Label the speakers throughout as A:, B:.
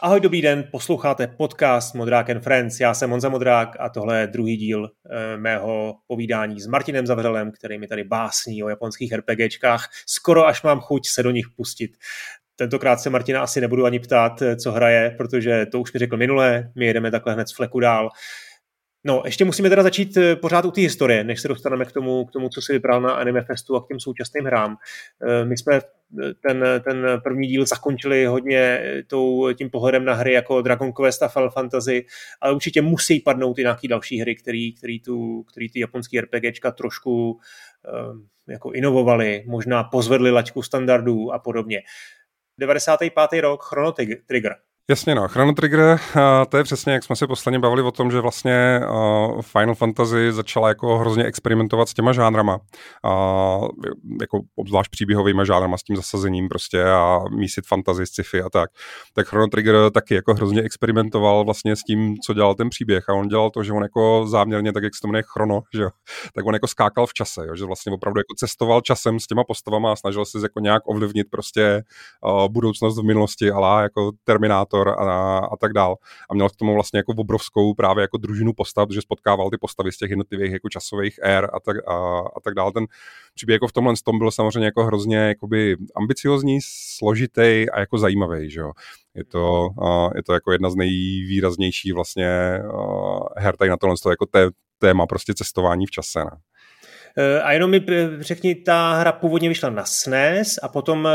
A: Ahoj, dobrý den, posloucháte podcast Modrák and Friends. Já jsem Honza Modrák a tohle je druhý díl e, mého povídání s Martinem Zavřelem, který mi tady básní o japonských RPGčkách. Skoro až mám chuť se do nich pustit. Tentokrát se Martina asi nebudu ani ptát, eh, co hraje, protože to už mi řekl minulé, my jedeme takhle hned z fleku dál. No, ještě musíme teda začít eh, pořád u té historie, než se dostaneme k tomu, k tomu, co si vybral na Anime Festu a k těm současným hrám. Eh, my jsme eh, ten, ten první díl zakončili hodně tou, tím pohledem na hry jako Dragon Quest a Final Fantasy, ale určitě musí padnout i nějaké další hry, který, který, tu, který ty japonský RPGčka trošku jako inovovali, možná pozvedli laťku standardů a podobně. 95. rok, Chrono Trigger.
B: Jasně no, Chrono Trigger, to je přesně, jak jsme se posledně bavili o tom, že vlastně Final Fantasy začala jako hrozně experimentovat s těma žánrama, jako obzvlášť příběhovými žánrama, s tím zasazením prostě a mísit fantasy, sci-fi a tak. Tak Chrono Trigger taky jako hrozně experimentoval vlastně s tím, co dělal ten příběh. A on dělal to, že on jako záměrně, tak jak se to jmenuje Chrono, že jo, tak on jako skákal v čase, jo, že vlastně opravdu jako cestoval časem s těma postavama a snažil se jako nějak ovlivnit prostě budoucnost v minulosti, ale jako Terminátor Predator a, a tak dál. A měl k tomu vlastně jako obrovskou právě jako družinu postav, že spotkával ty postavy z těch jednotlivých jako časových ér a tak, a, a tak dál. Ten příběh jako v tomhle tom byl samozřejmě jako hrozně jakoby ambiciozní, složitý a jako zajímavý, že jo. Je to, uh, je to jako jedna z nejvýraznějších vlastně uh, her tady na tohle jako té, téma prostě cestování v čase. Ne?
A: Eh, a jenom mi řekni, ta hra původně vyšla na SNES a potom eh,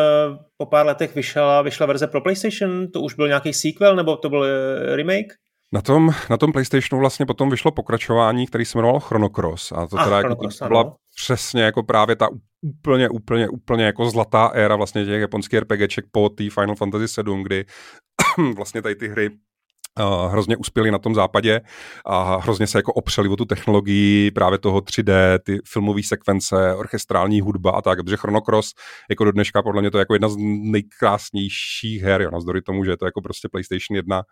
A: po pár letech vyšla, vyšla verze pro PlayStation, to už byl nějaký sequel nebo to byl eh, remake?
B: Na tom, na tom PlayStationu vlastně potom vyšlo pokračování, který se jmenovalo Chrono Cross. A to teda jako to byla přesně jako právě ta úplně, úplně, úplně jako zlatá éra vlastně těch japonských RPGček po té Final Fantasy 7, kdy vlastně tady ty hry Hrozně uspěli na tom západě a hrozně se jako opřeli o tu technologii právě toho 3D, ty filmové sekvence, orchestrální hudba a tak, protože Chrono Cross jako do dneška podle mě to je jako jedna z nejkrásnějších her, jo, navzdory tomu, že je to jako prostě PlayStation 1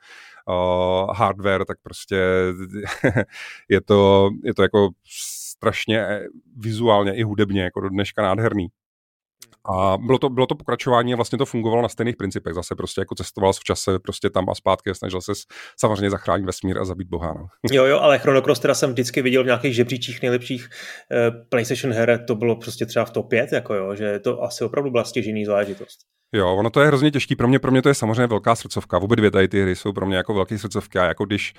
B: uh, hardware, tak prostě je to, je to jako strašně vizuálně i hudebně jako do dneška nádherný. A bylo to, bylo to pokračování a vlastně to fungovalo na stejných principech. Zase prostě jako cestoval v čase prostě tam a zpátky a snažil se samozřejmě zachránit vesmír a zabít boha. No.
A: Jo, jo, ale Chrono Cross teda jsem vždycky viděl v nějakých žebříčích nejlepších uh, PlayStation her, to bylo prostě třeba v top 5, jako jo, že to asi opravdu byla stěžený záležitost.
B: Jo, ono to je hrozně těžký. Pro mě, pro mě to je samozřejmě velká srdcovka. Obě dvě tady ty hry jsou pro mě jako velké srdcovky. A jako když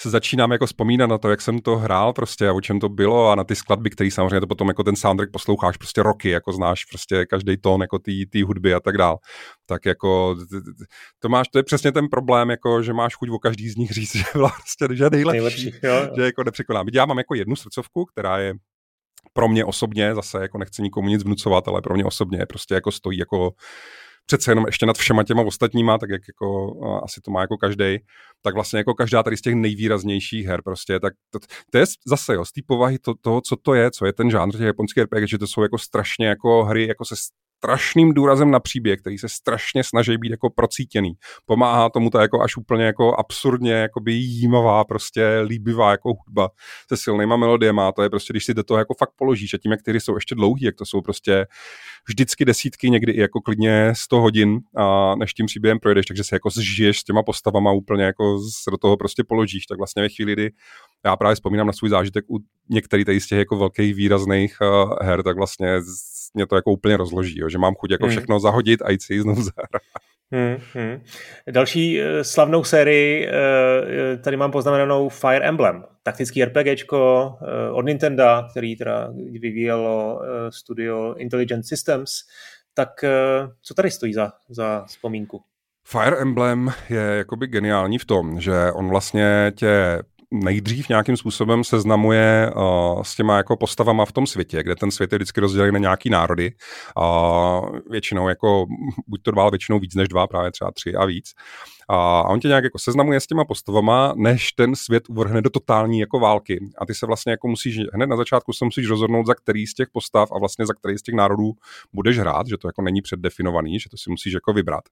B: se začínám jako vzpomínat na to, jak jsem to hrál prostě a o čem to bylo a na ty skladby, který samozřejmě to potom jako ten soundtrack posloucháš prostě roky, jako znáš prostě každý tón jako té hudby a tak dál. Tak jako to máš, to je přesně ten problém, jako že máš chuť o každý z nich říct, že vlastně že nejlepší, nejlepší jo, jo. že jako nepřekonám. Já mám jako jednu srdcovku, která je pro mě osobně, zase jako nechci nikomu nic vnucovat, ale pro mě osobně prostě jako stojí jako přece jenom ještě nad všema těma ostatníma, tak jak jako asi to má jako každý, tak vlastně jako každá tady z těch nejvýraznějších her prostě, tak to, to je zase jo, z té povahy to, toho, co to je, co je ten žánr těch japonských RPG, že to jsou jako strašně jako hry jako se strašným důrazem na příběh, který se strašně snaží být jako procítěný. Pomáhá tomu ta jako až úplně jako absurdně jako by jímavá, prostě líbivá jako hudba se silnýma melodiema. To je prostě, když si do toho jako fakt položíš a tím, jak ty jsou ještě dlouhý, jak to jsou prostě vždycky desítky, někdy i jako klidně 100 hodin, a než tím příběhem projedeš, takže se jako zžiješ s těma postavama úplně jako se do toho prostě položíš, tak vlastně ve chvíli, kdy já právě vzpomínám na svůj zážitek u některých z těch jako velkých výrazných uh, her, tak vlastně mě to jako úplně rozloží, jo, že mám chuť jako hmm. všechno zahodit a jít si znovu zahrát. Hmm,
A: hmm. Další uh, slavnou sérii uh, tady mám poznamenanou Fire Emblem, taktický RPGčko uh, od Nintendo, který teda vyvíjelo studio Intelligent Systems. Tak co tady stojí za, za vzpomínku?
B: Fire Emblem je jakoby geniální v tom, že on vlastně tě nejdřív nějakým způsobem seznamuje uh, s těma jako postavama v tom světě, kde ten svět je vždycky rozdělený na nějaký národy. Uh, většinou jako, buď to dva, většinou víc než dva, právě třeba tři a víc. A on tě nějak jako seznamuje s těma postavama, než ten svět uvrhne do totální jako války. A ty se vlastně jako musíš, hned na začátku se musíš rozhodnout, za který z těch postav a vlastně za který z těch národů budeš hrát, že to jako není předdefinovaný, že to si musíš jako vybrat.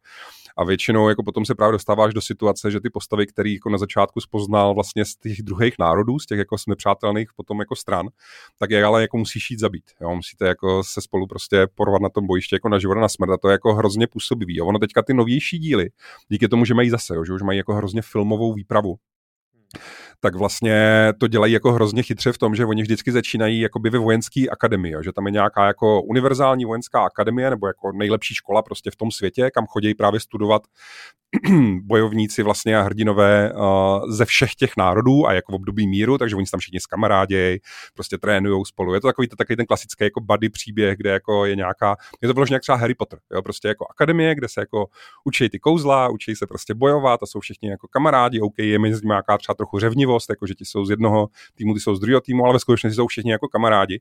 B: A většinou jako potom se právě dostáváš do situace, že ty postavy, které jako na začátku spoznal vlastně z těch druhých národů, z těch jako nepřátelných potom jako stran, tak je ale jako musíš jít zabít. Jo? Musíte jako se spolu prostě porvat na tom bojišti jako na život a na smrt a to je jako hrozně působivý. Jo? Ono teďka ty novější díly, díky tomu, že mají začínají zase, jo, že už mají jako hrozně filmovou výpravu. Tak vlastně to dělají jako hrozně chytře v tom, že oni vždycky začínají jakoby ve vojenské akademii, že tam je nějaká jako univerzální vojenská akademie nebo jako nejlepší škola prostě v tom světě, kam chodí právě studovat bojovníci vlastně a hrdinové uh, ze všech těch národů a jako v období míru, takže oni se tam všichni s kamarádějí, prostě trénují spolu. Je to takový, takový ten klasický jako buddy příběh, kde jako je nějaká, je to vložně jak třeba Harry Potter, jo, prostě jako akademie, kde se jako učí ty kouzla, učí se prostě bojovat a jsou všichni jako kamarádi, OK, je mezi nimi nějaká třeba trochu řevnivost, jako že ti jsou z jednoho týmu, ty jsou z druhého týmu, ale ve skutečnosti jsou všichni jako kamarádi.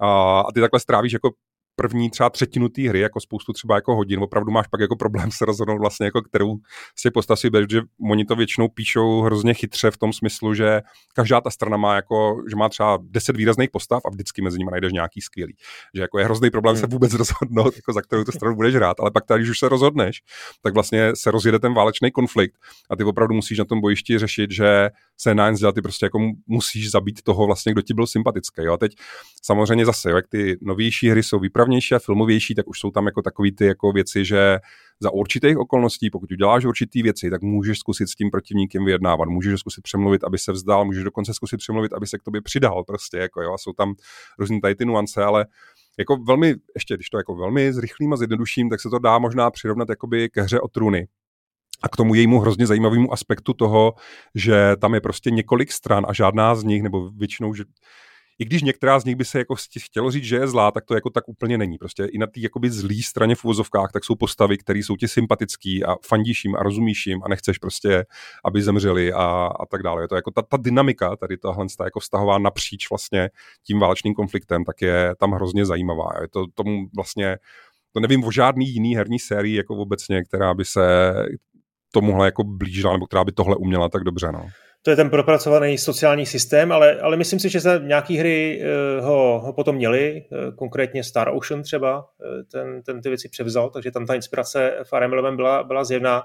B: A, a ty takhle strávíš jako první třeba třetinu té hry, jako spoustu třeba jako hodin, opravdu máš pak jako problém se rozhodnout vlastně jako kterou těch postav si že oni to většinou píšou hrozně chytře v tom smyslu, že každá ta strana má jako, že má třeba deset výrazných postav a vždycky mezi nimi najdeš nějaký skvělý. Že jako je hrozný problém hmm. se vůbec rozhodnout, jako za kterou tu stranu budeš hrát, ale pak tady, když už se rozhodneš, tak vlastně se rozjede ten válečný konflikt a ty opravdu musíš na tom bojišti řešit, že se na ty prostě jako musíš zabít toho vlastně, kdo ti byl sympatický. Jo? A teď samozřejmě zase, jo, jak ty novější hry jsou výpravnější a filmovější, tak už jsou tam jako takový ty jako věci, že za určitých okolností, pokud uděláš určitý věci, tak můžeš zkusit s tím protivníkem vyjednávat, můžeš zkusit přemluvit, aby se vzdal, můžeš dokonce zkusit přemluvit, aby se k tobě přidal, prostě, jako jo, a jsou tam různé tady ty nuance, ale jako velmi, ještě když to jako velmi zrychlím a zjednoduším, tak se to dá možná přirovnat jakoby ke hře o trůny, a k tomu jejímu hrozně zajímavému aspektu toho, že tam je prostě několik stran a žádná z nich, nebo většinou, že i když některá z nich by se jako chtělo říct, že je zlá, tak to jako tak úplně není. Prostě i na té jakoby zlý straně v uvozovkách, tak jsou postavy, které jsou ti sympatický a fandíš jim a rozumíš jim a nechceš prostě, aby zemřeli a, a tak dále. Je to jako ta, ta dynamika, tady tahle ta jako vztahová napříč vlastně tím válečným konfliktem, tak je tam hrozně zajímavá. Je to tomu vlastně to nevím o žádný jiný herní sérii jako obecně, která by se tomuhle jako blížila, nebo která by tohle uměla tak dobře. No
A: to je ten propracovaný sociální systém, ale, ale myslím si, že za nějaký hry uh, ho, ho potom měli, uh, konkrétně Star Ocean třeba, uh, ten, ten ty věci převzal, takže tam ta inspirace Fire Emblem byla, byla zjevná.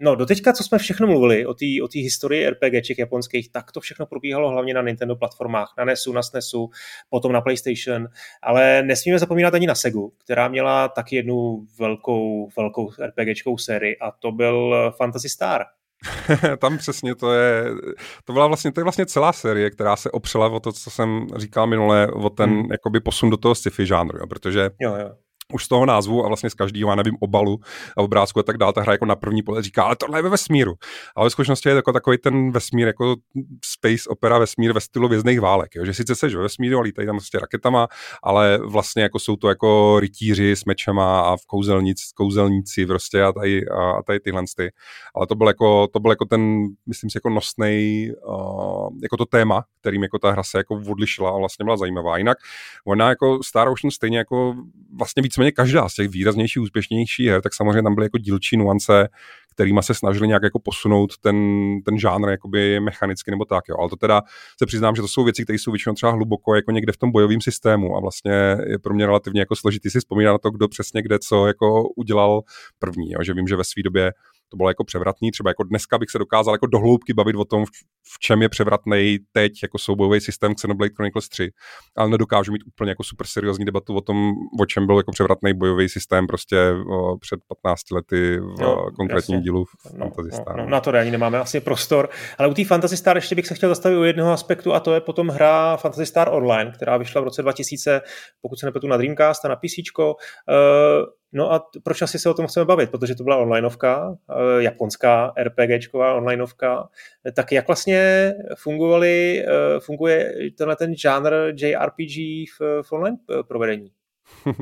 A: No, doteďka, co jsme všechno mluvili o té o historii RPGček japonských, tak to všechno probíhalo hlavně na Nintendo platformách, na NESu, na SNESu, potom na PlayStation, ale nesmíme zapomínat ani na Segu, která měla taky jednu velkou, velkou RPGčkou sérii a to byl Fantasy Star.
B: tam přesně to je, to byla vlastně, to je vlastně celá série, která se opřela o to, co jsem říkal minule, o ten hmm. jakoby posun do toho sci-fi žánru, jo, protože
A: jo, jo
B: už z toho názvu a vlastně z každého, já nevím, obalu a obrázku a tak dále, ta hra jako na první pole říká, ale tohle je ve vesmíru. Ale ve skutečnosti je jako takový ten vesmír, jako space opera vesmír ve stylu vězných válek, jo? že sice seš ve vesmíru a lítají tam prostě raketama, ale vlastně jako jsou to jako rytíři s mečema a v kouzelnic, kouzelníci prostě a tady, a, tady tyhle ty. Ale to byl jako, to byl jako ten, myslím si, jako nosnej, uh, jako to téma, kterým jako ta hra se jako odlišila a vlastně byla zajímavá. Jinak ona jako Star Ocean stejně jako vlastně víc víceméně každá z těch výraznějších, úspěšnějších her, tak samozřejmě tam byly jako dílčí nuance, kterými se snažili nějak jako posunout ten, ten žánr jakoby mechanicky nebo tak. Jo. Ale to teda se přiznám, že to jsou věci, které jsou většinou třeba hluboko jako někde v tom bojovém systému a vlastně je pro mě relativně jako složitý si vzpomínat na to, kdo přesně kde co jako udělal první. Jo. Že vím, že ve své době to bylo jako převratný. Třeba jako dneska bych se dokázal jako dohloubky bavit o tom, v čem je převratný teď jako soubojový systém Xenoblade Chronicles 3, ale nedokážu mít úplně jako super seriózní debatu o tom, o čem byl jako převratný bojový systém prostě o, před 15 lety v no, konkrétním jasně. dílu v no, Fantasy Star. No,
A: no, na to ani nemáme asi prostor, ale u té Fantasy Star ještě bych se chtěl zastavit u jednoho aspektu a to je potom hra Fantasy Star Online, která vyšla v roce 2000, pokud se nepletu na Dreamcast a na PC. Uh, No a proč asi se o tom chceme bavit? Protože to byla onlineovka, eh, japonská RPGčková onlineovka. Tak jak vlastně fungovaly, eh, funguje tenhle ten žánr JRPG v, v online eh, provedení?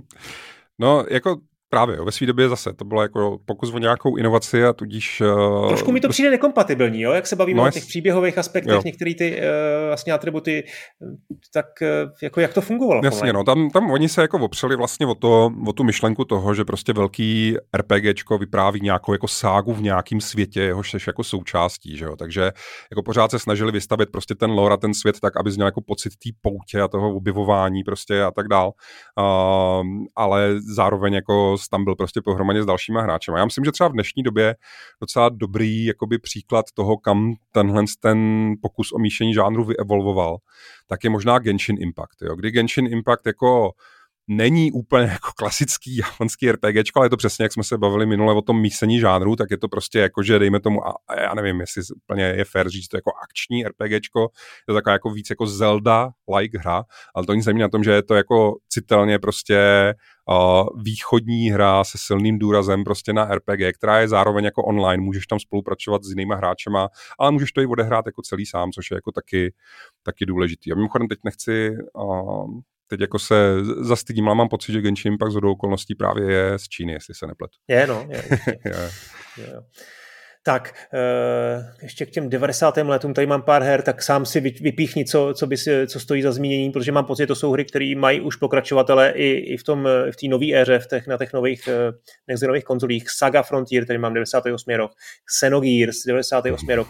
B: No, jako Právě, jo, ve své době zase to bylo jako pokus o nějakou inovaci a tudíž...
A: Uh, Trošku mi to přijde nekompatibilní, jo? jak se bavíme no, o těch příběhových aspektech, jo. některé ty uh, vlastně atributy, tak uh, jako jak to fungovalo?
B: Jasně, no, tam, tam oni se jako opřeli vlastně o, to, o tu myšlenku toho, že prostě velký RPGčko vypráví nějakou jako ságu v nějakém světě, jehož jsi jako součástí, že jo? takže jako pořád se snažili vystavit prostě ten lore a ten svět tak, aby měl jako pocit té poutě a toho objevování prostě a tak dál, uh, ale zároveň jako tam byl prostě pohromadě s dalšíma hráči. Já myslím, že třeba v dnešní době docela dobrý jakoby příklad toho, kam tenhle ten pokus o míšení žánru vyevolvoval, tak je možná Genshin Impact. Jo? Kdy Genshin Impact jako není úplně jako klasický japonský RPG, ale je to přesně, jak jsme se bavili minule o tom mísení žánru, tak je to prostě jako, že dejme tomu, a já nevím, jestli úplně je fair říct, to jako akční RPG, je to taková jako víc jako Zelda-like hra, ale to nic není na tom, že je to jako citelně prostě východní hra se silným důrazem prostě na RPG, která je zároveň jako online, můžeš tam spolupracovat s jinýma hráčema, ale můžeš to i odehrát jako celý sám, což je jako taky, taky důležitý. A mimochodem teď nechci uh, teď jako se zastydím, ale mám pocit, že Genshin Impact z okolností právě je z Číny, jestli se nepletu.
A: Je, no. Je, je. je. Tak, eh, ještě k těm 90. letům, tady mám pár her, tak sám si vypíchni, co, co, by si, co stojí za zmínění, protože mám pocit, že to jsou hry, které mají už pokračovatele i, i v tom v té nové éře, v těch, na těch nových eh, nextenových konzolích. Saga Frontier, tady mám 98. rok, Xenogears, 98. rok,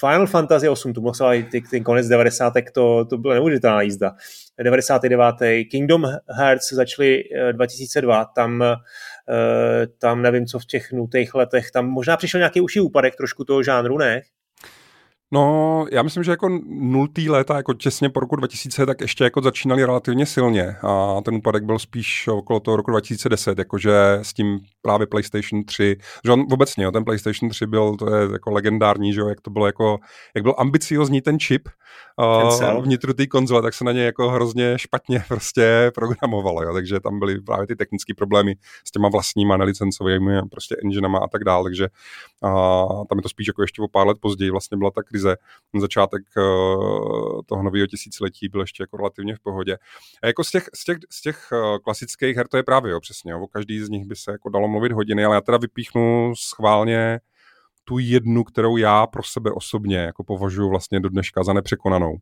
A: Final Fantasy 8, to musel ty, ten konec 90. to, to byla neuvěřitelná jízda. 99. Kingdom Hearts začaly 2002, eh, tam Eh, tam nevím, co v těch nutých letech, tam možná přišel nějaký uší úpadek trošku toho žánru, ne?
B: No, já myslím, že jako nultý léta, jako těsně po roku 2000, tak ještě jako začínali relativně silně a ten úpadek byl spíš okolo toho roku 2010, jakože s tím právě PlayStation 3, že on obecně, jo, ten PlayStation 3 byl, to je jako legendární, že jo, jak to bylo jako, jak byl ambiciozní ten čip uh, vnitru té konzole, tak se na ně jako hrozně špatně prostě programovalo, jo, takže tam byly právě ty technické problémy s těma vlastníma nelicencovými prostě enginama a tak dále, takže uh, tam je to spíš jako ještě o pár let později vlastně byla ta krize. Začátek uh, toho nového tisíciletí byl ještě jako relativně v pohodě. A jako z těch, z těch, z těch uh, klasických her to je právě jo, přesně. Jo. O každý z nich by se jako dalo mluvit hodiny, ale já teda vypíchnu schválně tu jednu, kterou já pro sebe osobně jako považuji vlastně do dneška za nepřekonanou.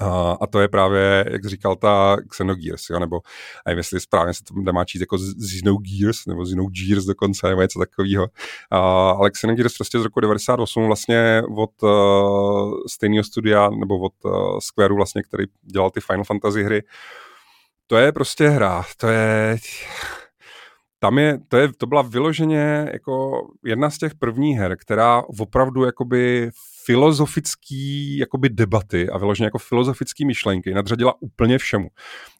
B: A, a to je právě, jak říkal ta Xenogears, jo, nebo a jestli správně se to nemá číst jako Xenogears, nebo Xenogears dokonce, nebo něco takového. Ale Xenogears prostě z roku 98 vlastně od uh, stejného studia, nebo od uh, Squareu vlastně, který dělal ty Final Fantasy hry. To je prostě hra, to je tam je, to, je, to byla vyloženě jako jedna z těch prvních her, která opravdu jakoby filozofický jakoby debaty a vyloženě jako filozofický myšlenky nadřadila úplně všemu.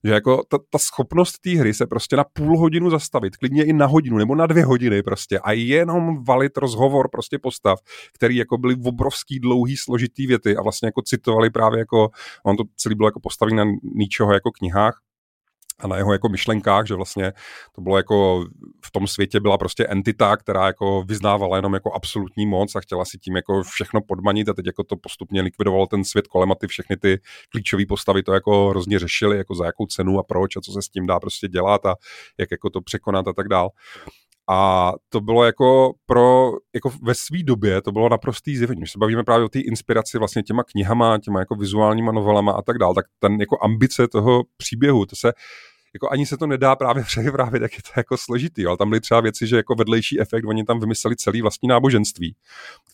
B: Že jako ta, ta schopnost té hry se prostě na půl hodinu zastavit, klidně i na hodinu nebo na dvě hodiny prostě a jenom valit rozhovor prostě postav, který jako byly obrovský dlouhý složitý věty a vlastně jako citovali právě jako, on to celý bylo jako postavený na ničeho jako knihách, a na jeho jako myšlenkách, že vlastně to bylo jako v tom světě byla prostě entita, která jako vyznávala jenom jako absolutní moc a chtěla si tím jako všechno podmanit a teď jako to postupně likvidovalo ten svět kolem a ty všechny ty klíčové postavy to jako hrozně řešily, jako za jakou cenu a proč a co se s tím dá prostě dělat a jak jako to překonat a tak dál. A to bylo jako pro, jako ve své době, to bylo naprostý zjevení. Když se bavíme právě o té inspiraci vlastně těma knihama, těma jako vizuálníma novelama a tak dál, tak ten jako ambice toho příběhu, to se jako ani se to nedá právě převyprávět, jak je to jako složitý, ale tam byly třeba věci, že jako vedlejší efekt, oni tam vymysleli celý vlastní náboženství,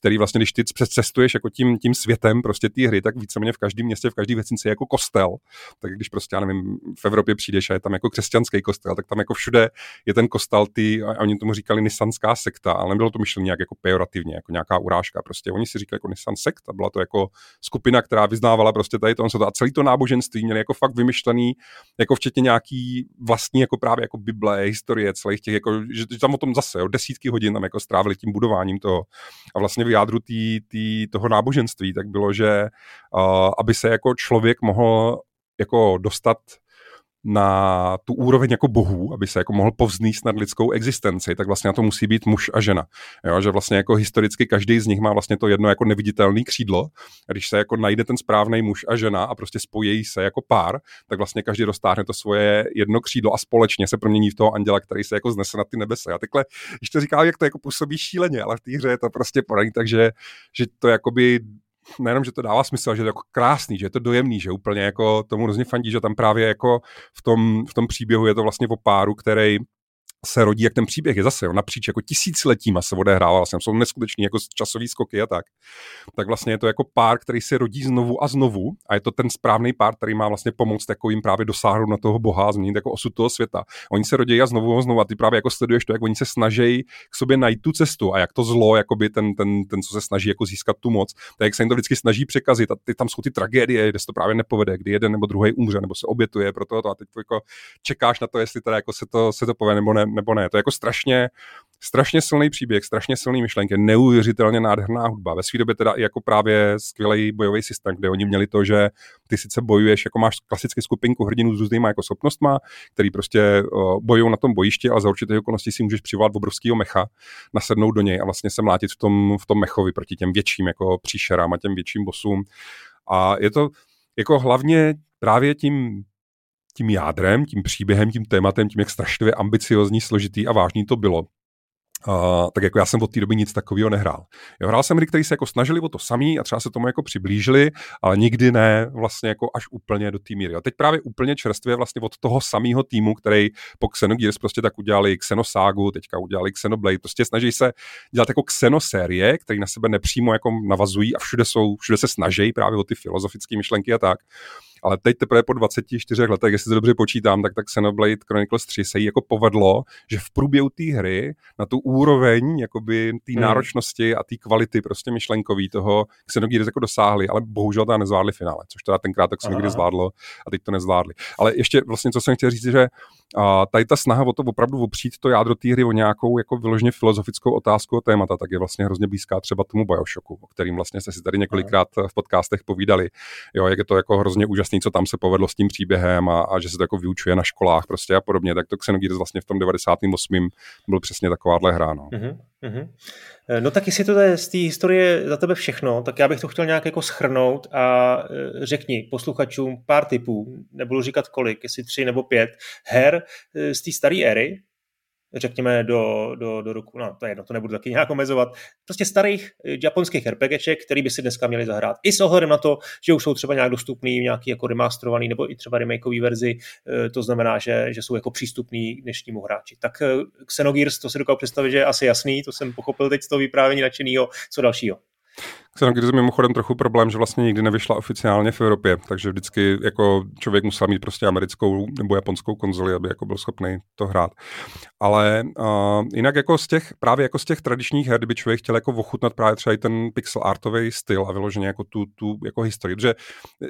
B: který vlastně, když ty přecestuješ jako tím, tím světem prostě té hry, tak víceméně v každém městě, v každé vesnici je jako kostel. Tak když prostě, já nevím, v Evropě přijdeš a je tam jako křesťanský kostel, tak tam jako všude je ten kostel, ty, a oni tomu říkali nisanská sekta, ale nebylo to myšleno nějak jako pejorativně, jako nějaká urážka. Prostě oni si říkali jako Nisan sekta, byla to jako skupina, která vyznávala prostě tady to, a celý to náboženství měli jako fakt vymyšlený, jako včetně nějaký vlastní jako právě jako Bible, historie celých těch, jako, že, tam o tom zase jo, desítky hodin tam jako strávili tím budováním toho. A vlastně jádru tý, tý, toho náboženství tak bylo, že uh, aby se jako člověk mohl jako dostat na tu úroveň jako bohů, aby se jako mohl povzníst nad lidskou existenci, tak vlastně na to musí být muž a žena. Jo, že vlastně jako historicky každý z nich má vlastně to jedno jako neviditelné křídlo. A když se jako najde ten správný muž a žena a prostě spojí se jako pár, tak vlastně každý dostáhne to svoje jedno křídlo a společně se promění v toho anděla, který se jako znese na ty nebesa. A takhle, když to říkám, jak to jako působí šíleně, ale v té hře je to prostě poradní, takže že to jakoby nejenom, že to dává smysl, že je to jako krásný, že je to dojemný, že úplně jako tomu hrozně fandí, že tam právě jako v tom, v tom příběhu je to vlastně o páru, který se rodí, jak ten příběh je zase jo, napříč jako tisíciletíma se odehrával, vlastně jsou neskutečný jako časový skoky a tak. Tak vlastně je to jako pár, který se rodí znovu a znovu a je to ten správný pár, který má vlastně pomoct jako jim právě dosáhnout na toho boha a změnit jako osud toho světa. Oni se rodí a znovu a znovu a ty právě jako sleduješ to, jak oni se snaží k sobě najít tu cestu a jak to zlo, jakoby ten, ten, ten, co se snaží jako získat tu moc, tak jak se jim to vždycky snaží překazit a ty tam jsou ty tragédie, kde se to právě nepovede, kdy jeden nebo druhý umře nebo se obětuje pro to a teď jako čekáš na to, jestli teda jako se to, se to povede nebo ne, nebo ne. To je jako strašně, strašně silný příběh, strašně silný myšlenky, neuvěřitelně nádherná hudba. Ve své době teda i jako právě skvělý bojový systém, kde oni měli to, že ty sice bojuješ, jako máš klasicky skupinku hrdinů s různýma jako schopnostma, který prostě uh, bojují na tom bojišti, ale za určité okolnosti si můžeš přivolat obrovského mecha, nasednout do něj a vlastně se mlátit v tom, v tom mechovi proti těm větším jako příšerám a těm větším bosům. A je to jako hlavně právě tím tím jádrem, tím příběhem, tím tématem, tím, jak strašlivě ambiciozní, složitý a vážný to bylo. Uh, tak jako já jsem od té doby nic takového nehrál. Jo, hrál jsem hry, které se jako snažili o to samý a třeba se tomu jako přiblížili, ale nikdy ne vlastně jako až úplně do té míry. A teď právě úplně čerstvě vlastně od toho samého týmu, který po Xenogears prostě tak udělali Xenoságu, teďka udělali Xenoblade, prostě snaží se dělat jako Xenosérie, které na sebe nepřímo jako navazují a všude jsou, všude se snaží právě o ty filozofické myšlenky a tak ale teď teprve po 24 letech, jestli to dobře počítám, tak tak Xenoblade Chronicles 3 se jí jako povedlo, že v průběhu té hry na tu úroveň jakoby té hmm. náročnosti a té kvality prostě myšlenkový toho Xenogears jako dosáhli, ale bohužel ta nezvládli finále, což teda tenkrát tak Xenogears zvládlo a teď to nezvládli. Ale ještě vlastně, co jsem chtěl říct, že a tady ta snaha o to opravdu opřít to jádro té hry o nějakou jako vyloženě filozofickou otázku o témata, tak je vlastně hrozně blízká třeba tomu Bioshocku, o kterým vlastně jste si tady několikrát v podcastech povídali. Jo, jak je to jako hrozně úžasný, co tam se povedlo s tím příběhem a, a že se to jako vyučuje na školách prostě a podobně. Tak to Xenogears vlastně v tom 98. byl přesně takováhle hra. No. Mm-hmm.
A: Mm-hmm. No tak jestli to je z té historie za tebe všechno, tak já bych to chtěl nějak jako schrnout a eh, řekni posluchačům pár typů, nebudu říkat kolik, jestli tři nebo pět her eh, z té staré éry, řekněme do, do, do roku, no to je jedno, to nebudu taky nějak omezovat, prostě starých eh, japonských RPGček, který by si dneska měli zahrát. I s ohledem na to, že už jsou třeba nějak dostupný, nějaký jako remasterovaný nebo i třeba remakeový verzi, eh, to znamená, že, že jsou jako přístupný dnešnímu hráči. Tak eh, Xenogears, to si dokážu představit, že je asi jasný, to jsem pochopil teď z toho vyprávění nadšenýho, co dalšího.
B: Xenogears je mimochodem trochu problém, že vlastně nikdy nevyšla oficiálně v Evropě, takže vždycky jako člověk musel mít prostě americkou nebo japonskou konzoli, aby jako byl schopný to hrát. Ale uh, jinak jako z těch, právě jako z těch tradičních her, kdyby člověk chtěl jako ochutnat právě třeba i ten pixel artový styl a vyloženě jako tu, tu jako historii, protože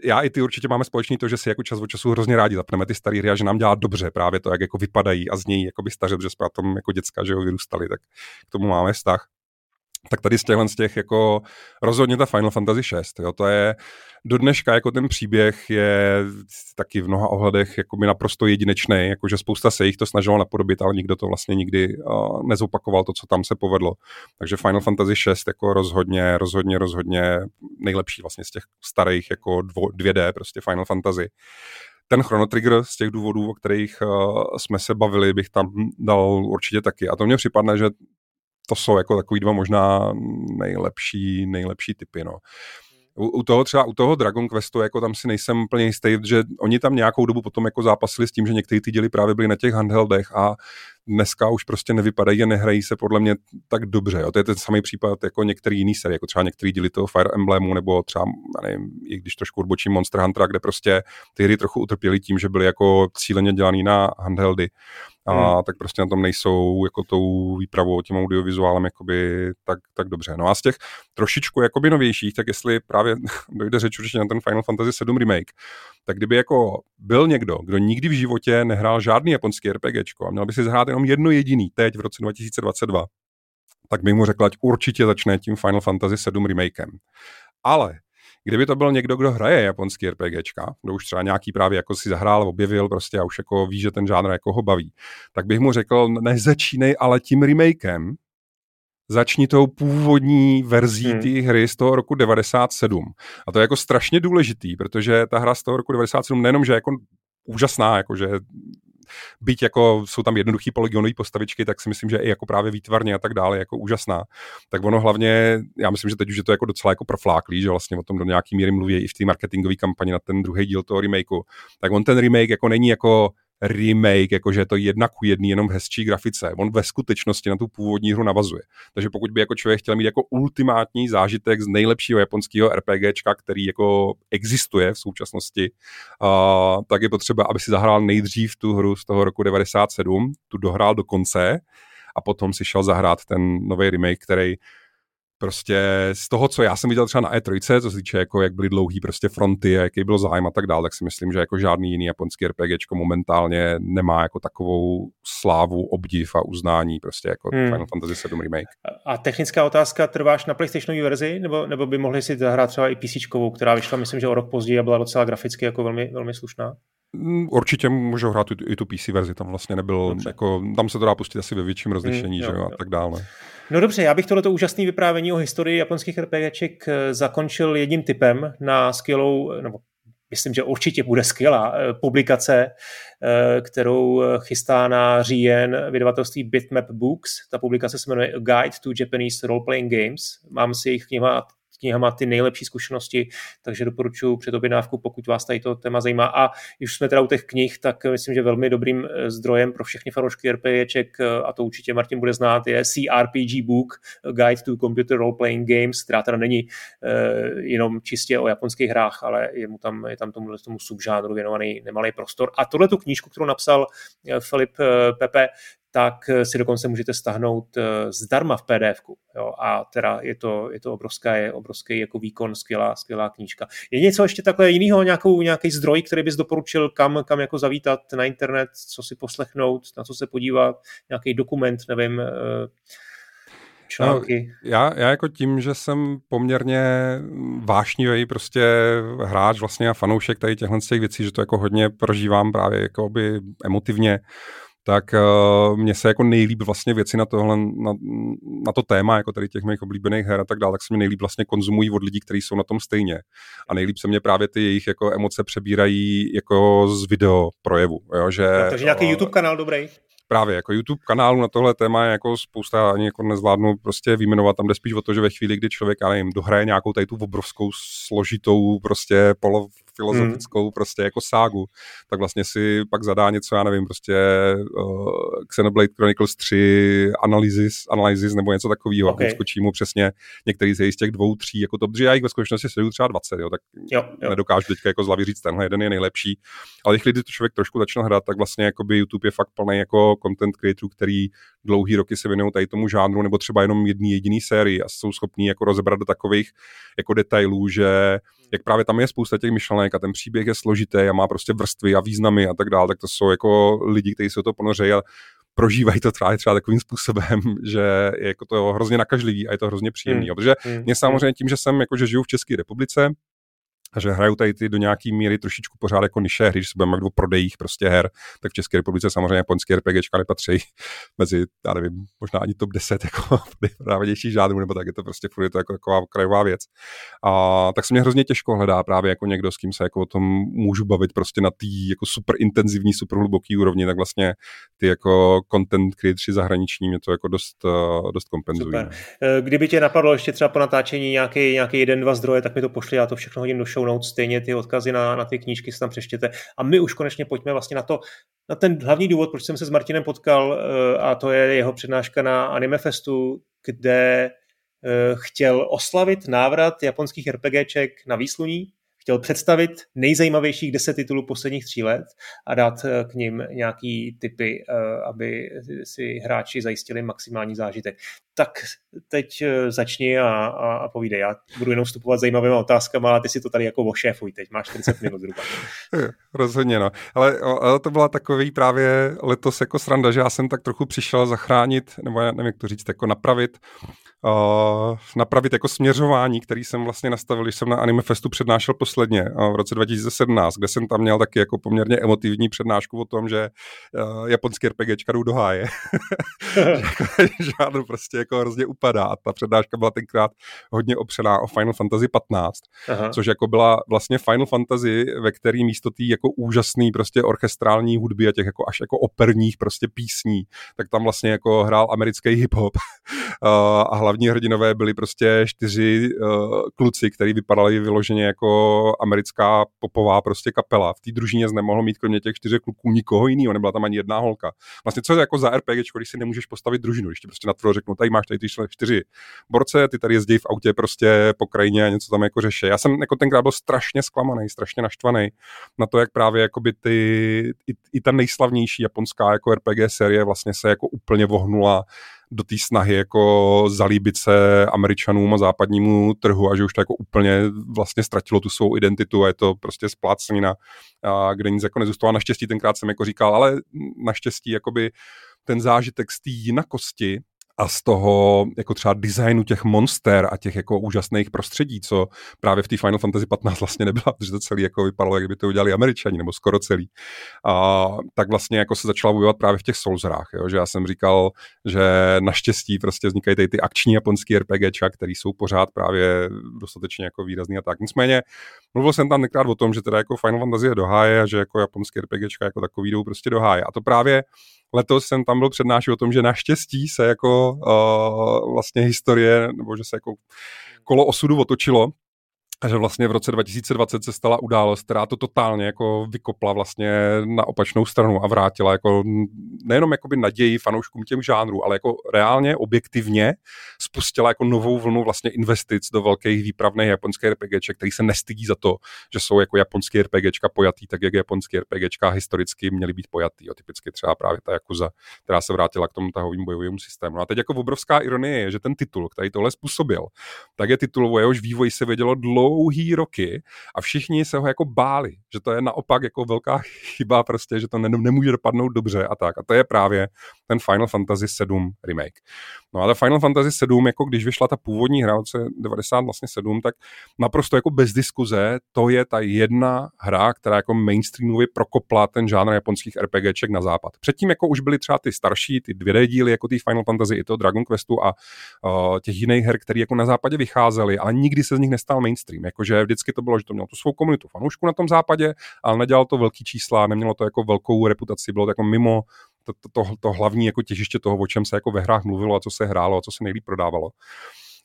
B: já i ty určitě máme společný to, že si jako čas od času hrozně rádi zapneme ty staré hry a že nám dělá dobře právě to, jak jako vypadají a znějí jako by staře, že jsme tom jako děcka, že jo, vyrůstali, tak k tomu máme vztah tak tady z těchhle z těch jako rozhodně ta Final Fantasy 6, jo, to je do dneška jako ten příběh je taky v mnoha ohledech jako by naprosto jedinečný, jakože spousta se jich to snažilo napodobit, ale nikdo to vlastně nikdy uh, nezopakoval to, co tam se povedlo. Takže Final Fantasy 6 jako rozhodně, rozhodně, rozhodně nejlepší vlastně z těch starých jako dvo, 2D prostě Final Fantasy ten Chrono Trigger z těch důvodů, o kterých uh, jsme se bavili, bych tam dal určitě taky. A to mně připadne, že to jsou jako takový dva možná nejlepší, nejlepší typy, no. U, u toho třeba, u toho Dragon Questu, jako tam si nejsem úplně jistý, že oni tam nějakou dobu potom jako zápasili s tím, že některé ty díly právě byly na těch handheldech a dneska už prostě nevypadají a nehrají se podle mě tak dobře. Jo. To je ten samý případ jako některý jiný série, jako třeba některý díly toho Fire Emblemu, nebo třeba, nevím, i když trošku odbočím Monster Hunter, kde prostě ty hry trochu utrpěly tím, že byly jako cíleně dělaný na handheldy a hmm. tak prostě na tom nejsou jako tou výpravou, tím audiovizuálem jakoby tak, tak dobře. No a z těch trošičku jakoby novějších, tak jestli právě dojde řeč určitě na ten Final Fantasy 7 remake, tak kdyby jako byl někdo, kdo nikdy v životě nehrál žádný japonský RPGčko a měl by si zahrát jenom jedno jediný teď v roce 2022, tak bych mu řekl, ať určitě začne tím Final Fantasy 7 remakem. Ale Kdyby to byl někdo, kdo hraje japonský RPGčka, kdo už třeba nějaký právě jako si zahrál, objevil prostě a už jako ví, že ten žánr jako ho baví, tak bych mu řekl, nezačínej ale tím remakem, začni tou původní verzí hmm. té hry z toho roku 97. A to je jako strašně důležitý, protože ta hra z toho roku 97 nejenom, že je jako úžasná, jako že byť jako jsou tam jednoduchý polygonové postavičky, tak si myslím, že i jako právě výtvarně a tak dále jako úžasná. Tak ono hlavně, já myslím, že teď už je to jako docela jako profláklý, že vlastně o tom do nějaký míry mluví i v té marketingové kampani na ten druhý díl toho remakeu. Tak on ten remake jako není jako remake, jakože je to jedna ku jedný, jenom v hezčí grafice. On ve skutečnosti na tu původní hru navazuje. Takže pokud by jako člověk chtěl mít jako ultimátní zážitek z nejlepšího japonského RPGčka, který jako existuje v současnosti, uh, tak je potřeba, aby si zahrál nejdřív tu hru z toho roku 97, tu dohrál do konce a potom si šel zahrát ten nový remake, který prostě z toho, co já jsem viděl třeba na E3, co se týče jako jak byly dlouhý prostě fronty, jaký byl zájem a tak dále, tak si myslím, že jako žádný jiný japonský RPGčko momentálně nemá jako takovou slávu, obdiv a uznání prostě jako hmm. Final Fantasy 7 Remake.
A: A technická otázka, trváš na PlayStationové verzi, nebo, nebo by mohli si zahrát třeba i PC, která vyšla, myslím, že o rok později a byla docela graficky jako velmi, velmi slušná?
B: Mm, určitě můžou hrát i tu, PC verzi, tam vlastně nebyl, jako, tam se to dá pustit asi ve větším rozlišení, mm, jo, že jo, a tak dále.
A: No dobře, já bych tohleto úžasné vyprávění o historii japonských RPGček eh, zakončil jedním typem na skvělou, nebo myslím, že určitě bude skvělá eh, publikace, eh, kterou chystá na říjen vydavatelství Bitmap Books. Ta publikace se jmenuje A Guide to Japanese Role-Playing Games. Mám si jich kniha knihama ty nejlepší zkušenosti, takže doporučuji před objednávku, pokud vás tady to téma zajímá. A když jsme teda u těch knih, tak myslím, že velmi dobrým eh, zdrojem pro všechny fanoušky RPGček, eh, a to určitě Martin bude znát, je CRPG Book, Guide to Computer Role Playing Games, která teda není jenom čistě o japonských hrách, ale je, mu tam, je tam tomu, tomu subžánru věnovaný nemalý prostor. A tohle tu knížku, kterou napsal Filip Pepe, tak eh, si dokonce můžete stahnout eh, zdarma v pdf a teda je to, je to obrovská, je obrovský jako výkon, skvělá, skvělá knížka. Je něco ještě takhle jiného, nějakou, nějaký zdroj, který bys doporučil, kam, kam jako zavítat na internet, co si poslechnout, na co se podívat, nějaký dokument, nevím, eh, články?
B: No, já, já jako tím, že jsem poměrně vášnivý prostě hráč vlastně a fanoušek tady těchto těch věcí, že to jako hodně prožívám právě jako by emotivně, tak uh, mně se jako nejlíp vlastně věci na tohle, na, na to téma, jako tady těch mých oblíbených her a tak dále, tak se mi nejlíp vlastně konzumují od lidí, kteří jsou na tom stejně. A nejlíp se mě právě ty jejich jako emoce přebírají jako z video projevu. Jo, že,
A: no, takže nějaký uh, YouTube kanál dobrý?
B: právě jako YouTube kanálu na tohle téma je jako spousta, ani jako nezvládnu prostě vyjmenovat, tam jde spíš o to, že ve chvíli, kdy člověk, já nevím, dohraje nějakou tady tu obrovskou složitou prostě polo filozofickou hmm. prostě jako ságu, tak vlastně si pak zadá něco, já nevím, prostě uh, Xenoblade Chronicles 3 Analysis, Analysis nebo něco takového, okay. skočí mu přesně některý z těch dvou, tří, jako to, protože já jich ve skutečnosti sleduju třeba 20, jo, tak jo, jo. nedokážu teďka jako z hlavy říct, tenhle jeden je nejlepší, ale když lidi to člověk trošku začne hrát, tak vlastně jako by YouTube je fakt plný jako content creatorů, který dlouhý roky se věnují tady tomu žánru, nebo třeba jenom jedný jediný sérii a jsou schopní jako rozebrat do takových jako detailů, že jak právě tam je spousta těch myšlenek a ten příběh je složitý a má prostě vrstvy a významy a tak dále, tak to jsou jako lidi, kteří se to ponoří a prožívají to třeba, třeba takovým způsobem, že je jako to hrozně nakažlivý a je to hrozně příjemný. Hmm. Protože hmm. mě samozřejmě tím, že jsem jako, že žiju v České republice, a že hrajou tady ty do nějaký míry trošičku pořád jako niše hry, když se budeme o prodejích prostě her, tak v České republice samozřejmě japonské RPGčka nepatří mezi, já nevím, možná ani top 10 jako nejprávědější žádnou, nebo tak je to prostě furt je to jako taková krajová věc. A tak se mě hrozně těžko hledá právě jako někdo, s kým se jako o tom můžu bavit prostě na té jako super intenzivní, super hluboký úrovni, tak vlastně ty jako content creatoři zahraniční mě to jako dost, eh, dost kompenzují. Super.
A: Eh, kdyby tě napadlo ještě třeba po natáčení nějaký, nějaký jeden, dva zdroje, tak mi to pošli, já to všechno hodím do show show notes, stejně ty odkazy na, na ty knížky si tam přečtěte. A my už konečně pojďme vlastně na to, na ten hlavní důvod, proč jsem se s Martinem potkal, eh, a to je jeho přednáška na Anime Festu, kde eh, chtěl oslavit návrat japonských RPGček na výsluní chtěl představit nejzajímavějších deset titulů posledních tří let a dát eh, k ním nějaký typy, aby si hráči zajistili maximální zážitek. Tak teď eh, začni a, a, a povídej. Já budu jenom vstupovat zajímavými otázkami, ale ty si to tady jako ošéfuj teď. Máš 40 minut zhruba.
B: Rozhodně, no. Ale, ale to byla takový právě letos jako sranda, že já jsem tak trochu přišel zachránit, nebo já nevím, jak to říct, jako napravit uh, napravit jako směřování, který jsem vlastně nastavil, když jsem na Anime Festu přednášel posledně uh, v roce 2017, kde jsem tam měl taky jako poměrně emotivní přednášku o tom, že uh, japonský RPGčka jdou do háje. Žádno prostě jako hrozně upadá. A ta přednáška byla tenkrát hodně opřená o Final Fantasy 15, Aha. což jako byla vlastně Final Fantasy, ve který místo té jako úžasný prostě orchestrální hudby a těch jako až jako operních prostě písní, tak tam vlastně jako hrál americký hip-hop a hlavní hrdinové byli prostě čtyři uh, kluci, kteří vypadali vyloženě jako americká popová prostě kapela. V té družině nemohl mít kromě těch čtyřech kluků nikoho jiného, nebyla tam ani jedna holka. Vlastně co je jako za RPG, když si nemůžeš postavit družinu, když ti prostě na řeknu, tady máš tady ty čtyři borce, ty tady jezdí v autě prostě po krajině a něco tam jako řeší. Já jsem jako tenkrát byl strašně zklamaný, strašně naštvaný na to, jak právě jakoby ty, i, i ta nejslavnější japonská jako RPG série vlastně se jako úplně vohnula do té snahy jako zalíbit se američanům a západnímu trhu a že už to jako úplně vlastně ztratilo tu svou identitu a je to prostě splácenina, a kde nic jako nezůstalo. Naštěstí tenkrát jsem jako říkal, ale naštěstí jakoby ten zážitek z té jinakosti a z toho jako třeba designu těch monster a těch jako úžasných prostředí, co právě v té Final Fantasy 15 vlastně nebyla, protože to celý jako vypadalo, jak by to udělali američani, nebo skoro celý. A, tak vlastně jako se začala bojovat právě v těch Soulsrách, jo? že já jsem říkal, že naštěstí prostě vznikají tady ty akční japonský RPGčka, které jsou pořád právě dostatečně jako výrazný a tak. Nicméně mluvil jsem tam nekrát o tom, že teda jako Final Fantasy je do háje a že jako japonský RPGčka jako takový jdou prostě do háje. A to právě letos jsem tam byl přednášet o tom, že naštěstí se jako uh, vlastně historie, nebo že se jako kolo osudu otočilo že vlastně v roce 2020 se stala událost, která to totálně jako vykopla vlastně na opačnou stranu a vrátila jako nejenom jakoby naději fanouškům těm žánrů, ale jako reálně, objektivně spustila jako novou vlnu vlastně investic do velkých výpravných japonských RPGček, který se nestydí za to, že jsou jako japonský RPGčka pojatý, tak jak japonský RPGčka historicky měly být pojatý. Jo. Typicky třeba právě ta Yakuza, která se vrátila k tomu tahovým bojovému systému. No a teď jako obrovská ironie je, že ten titul, který tohle způsobil, tak je titul, o jehož vývoj se vědělo dlouho dlouhý roky a všichni se ho jako báli, že to je naopak jako velká chyba prostě, že to nemůže dopadnout dobře a tak. A to je právě ten Final Fantasy 7 remake. No a Final Fantasy 7, jako když vyšla ta původní hra v 90 vlastně 7, tak naprosto jako bez diskuze, to je ta jedna hra, která jako mainstreamově prokopla ten žánr japonských RPGček na západ. Předtím jako už byly třeba ty starší, ty 2D díly, jako ty Final Fantasy, i to Dragon Questu a uh, těch jiných her, které jako na západě vycházely, ale nikdy se z nich nestal mainstream. Jakože vždycky to bylo, že to mělo tu svou komunitu fanoušku na tom západě, ale nedělalo to velký čísla, nemělo to jako velkou reputaci, bylo to jako mimo to, to, to, to hlavní jako těžiště toho, o čem se jako ve hrách mluvilo a co se hrálo a co se nejlíp prodávalo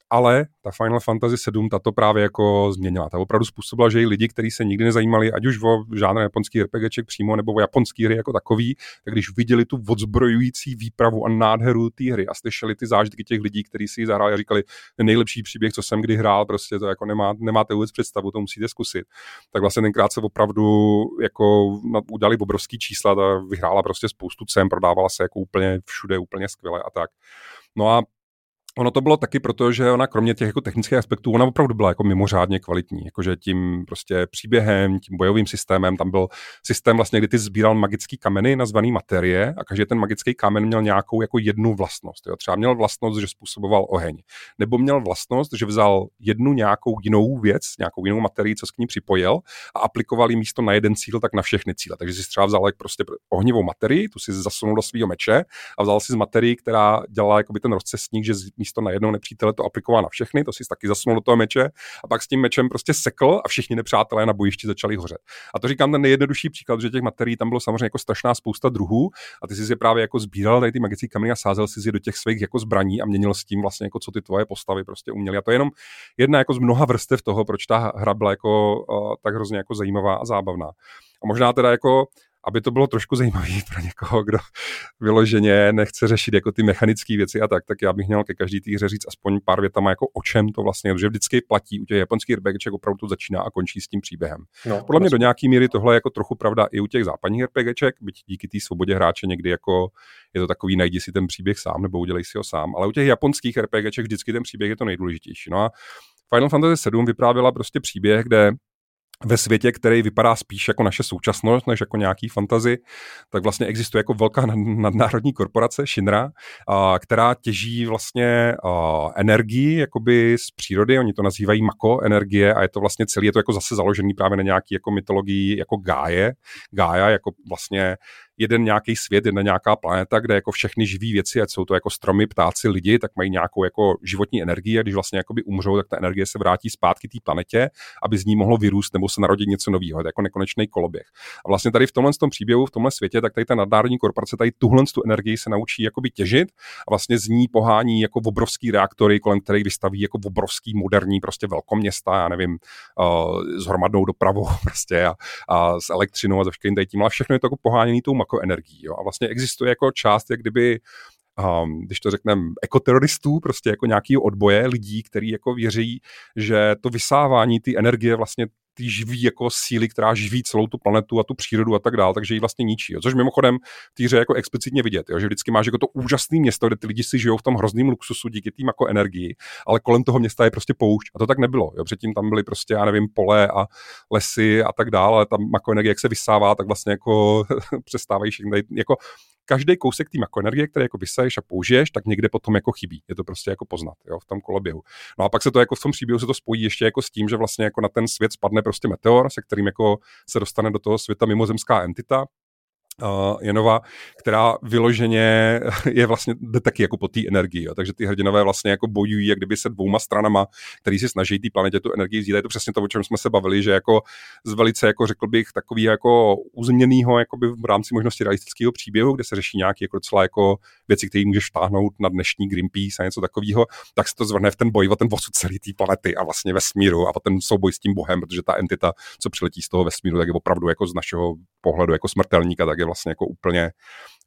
B: ale ta Final Fantasy 7 tato právě jako změnila. Ta opravdu způsobila, že i lidi, kteří se nikdy nezajímali, ať už o žádné japonský RPGček přímo nebo o japonský hry jako takový, tak když viděli tu odzbrojující výpravu a nádheru té hry a slyšeli ty zážitky těch lidí, kteří si ji zahráli a říkali, nejlepší příběh, co jsem kdy hrál, prostě to jako nemá, nemáte vůbec představu, to musíte zkusit. Tak vlastně tenkrát se opravdu jako udělali obrovský čísla, ta vyhrála prostě spoustu cen, prodávala se jako úplně všude, úplně skvěle a tak. No a Ono to bylo taky proto, že ona kromě těch jako technických aspektů, ona opravdu byla jako mimořádně kvalitní, jakože tím prostě příběhem, tím bojovým systémem, tam byl systém vlastně, kdy ty sbíral magický kameny nazvaný materie a každý ten magický kamen měl nějakou jako jednu vlastnost. Jo. Třeba měl vlastnost, že způsoboval oheň, nebo měl vlastnost, že vzal jednu nějakou jinou věc, nějakou jinou materii, co s k ní připojil a aplikoval ji místo na jeden cíl, tak na všechny cíle. Takže si třeba vzal jak prostě ohnivou materii, tu si zasunul do svého meče a vzal si z materii, která dělala ten rozcestník, že místo na jednoho nepřítele to aplikoval na všechny, to si taky zasunul do toho meče a pak s tím mečem prostě sekl a všichni nepřátelé na bojišti začali hořet. A to říkám ten nejjednodušší příklad, že těch materií tam bylo samozřejmě jako strašná spousta druhů a ty si je právě jako sbíral tady ty magické kameny a sázel si je do těch svých jako zbraní a měnil s tím vlastně jako co ty tvoje postavy prostě uměly. A to je jenom jedna jako z mnoha vrstev toho, proč ta hra byla jako uh, tak hrozně jako zajímavá a zábavná. A možná teda jako aby to bylo trošku zajímavé pro někoho, kdo vyloženě nechce řešit jako ty mechanické věci a tak, tak já bych měl ke každý té hře říct aspoň pár větama jako o čem to vlastně, protože vždycky platí u těch japonských RPGček opravdu to začíná a končí s tím příběhem. No, Podle mě do nějaké míry tohle je jako trochu pravda i u těch západních RPGček, byť díky té svobodě hráče někdy jako je to takový, najdi si ten příběh sám nebo udělej si ho sám, ale u těch japonských RPGček vždycky ten příběh je to nejdůležitější. No a Final Fantasy 7 vyprávěla prostě příběh, kde ve světě, který vypadá spíš jako naše současnost, než jako nějaký fantazy, tak vlastně existuje jako velká nadnárodní korporace Shinra, a, která těží vlastně a, energii jakoby z přírody, oni to nazývají mako energie a je to vlastně celý, je to jako zase založený právě na nějaký jako mytologii jako Gáje, Gája jako vlastně jeden nějaký svět, jedna nějaká planeta, kde jako všechny živé věci, ať jsou to jako stromy, ptáci, lidi, tak mají nějakou jako životní energii a když vlastně jakoby umřou, tak ta energie se vrátí zpátky té planetě, aby z ní mohlo vyrůst nebo se narodit něco nového. Jako nekonečný koloběh. A vlastně tady v tomhle tom příběhu, v tomhle světě, tak tady ta nadnárodní korporace tady tuhle tu energii se naučí jakoby těžit a vlastně z ní pohání jako obrovský reaktory, kolem kterých vystaví jako obrovský moderní prostě velkoměsta, já nevím, uh, s hromadnou dopravou prostě a, a s elektřinou a se všem tím, ale všechno je to jako poháněný tou makoenergií. Jo. A vlastně existuje jako část, jak kdyby um, když to řekneme, ekoteroristů, prostě jako nějaký odboje lidí, kteří jako věří, že to vysávání té energie vlastně ty živý jako síly, která živí celou tu planetu a tu přírodu a tak dále, takže ji vlastně ničí. Jo. Což mimochodem v té hře jako explicitně vidět, jo, že vždycky máš jako to úžasné město, kde ty lidi si žijou v tom hrozném luxusu díky tým jako energii, ale kolem toho města je prostě poušť. A to tak nebylo. Jo. Předtím tam byly prostě, já nevím, pole a lesy a tak dále, ale tam jako energie, jak se vysává, tak vlastně jako přestávají všechny, jako každý kousek té energie, který jako vysaješ a použiješ, tak někde potom jako chybí. Je to prostě jako poznat jo, v tom koloběhu. No a pak se to jako v tom příběhu se to spojí ještě jako s tím, že vlastně jako na ten svět spadne prostě meteor, se kterým jako se dostane do toho světa mimozemská entita, uh, Jenova, která vyloženě je vlastně jde taky jako po té energii. Jo. Takže ty hrdinové vlastně jako bojují jak kdyby se dvouma stranama, který si snaží té planetě tu energii vzít. Je to přesně to, o čem jsme se bavili, že jako z velice, jako řekl bych, takový jako uzemněnýho jako v rámci možnosti realistického příběhu, kde se řeší nějaké jako docela jako věci, které můžeš vtáhnout na dnešní Greenpeace a něco takového, tak se to zvrhne v ten boj o ten osud celé té planety a vlastně vesmíru a ten souboj s tím bohem, protože ta entita, co přiletí z toho vesmíru, tak je opravdu jako z našeho pohledu jako smrtelníka, tak je vlastně jako úplně,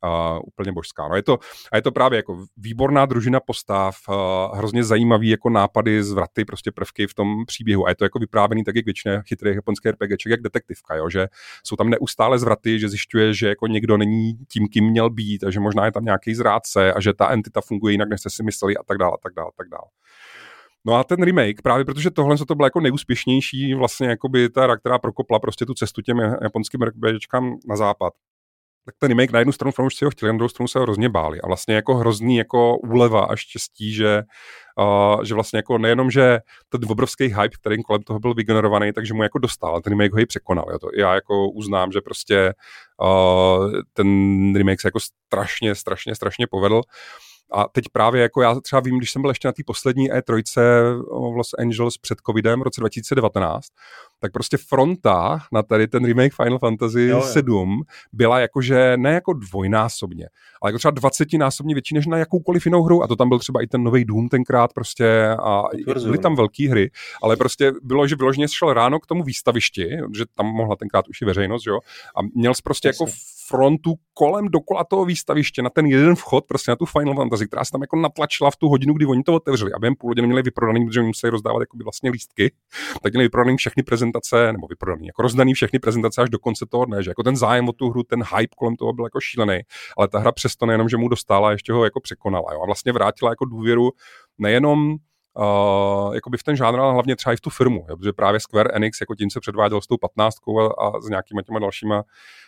B: uh, úplně božská. No je to, a je to právě jako výborná družina postav, uh, hrozně zajímavý jako nápady, zvraty, prostě prvky v tom příběhu. A je to jako vyprávěný tak, jak většině chytrých japonské RPGček, jak detektivka, jo? že jsou tam neustále zvraty, že zjišťuje, že jako někdo není tím, kým měl být a že možná je tam nějaký zrádce a že ta entita funguje jinak, než jste si mysleli a tak dále, a tak dále, a tak dále. No a ten remake, právě protože tohle to bylo jako nejúspěšnější vlastně jakoby ta, která prokopla prostě tu cestu těm japonským RPGčkám na západ, tak ten remake na jednu stranu fanoušci ho chtěli, na druhou stranu se ho hrozně báli. A vlastně jako hrozný jako úleva a štěstí, že, uh, že vlastně jako nejenom, že ten obrovský hype, který kolem toho byl vygenerovaný, takže mu jako dostal, ten remake ho i překonal. Jo. To já jako uznám, že prostě uh, ten remake se jako strašně, strašně, strašně povedl. A teď právě jako já třeba vím, když jsem byl ještě na té poslední E3 v Los Angeles před covidem v roce 2019, tak prostě fronta na tady ten remake Final Fantasy jo, jo. 7 byla jakože ne jako dvojnásobně, ale jako třeba 20 násobně větší než na jakoukoliv jinou hru a to tam byl třeba i ten nový Doom tenkrát prostě a byly tam velké hry, ale prostě bylo, že vyloženě šel ráno k tomu výstavišti, že tam mohla tenkrát už i veřejnost, jo, a měl jsi prostě Jasně. jako frontu kolem dokola toho výstaviště na ten jeden vchod, prostě na tu Final Fantasy, která se tam jako natlačila v tu hodinu, kdy oni to otevřeli. A během půl hodiny měli vyprodaný, protože museli rozdávat jako vlastně lístky, tak měli vyprodaný všechny prezentace, nebo vyprodaný, jako rozdaný všechny prezentace až do konce toho dne, že jako ten zájem o tu hru, ten hype kolem toho byl jako šílený, ale ta hra přesto nejenom, že mu dostala, ještě ho jako překonala. Jo? A vlastně vrátila jako důvěru nejenom uh, jakoby v ten žánr, ale hlavně třeba i v tu firmu, jo, protože právě Square Enix jako tím se předváděl s tou patnáctkou a, a s nějakýma těma dalšíma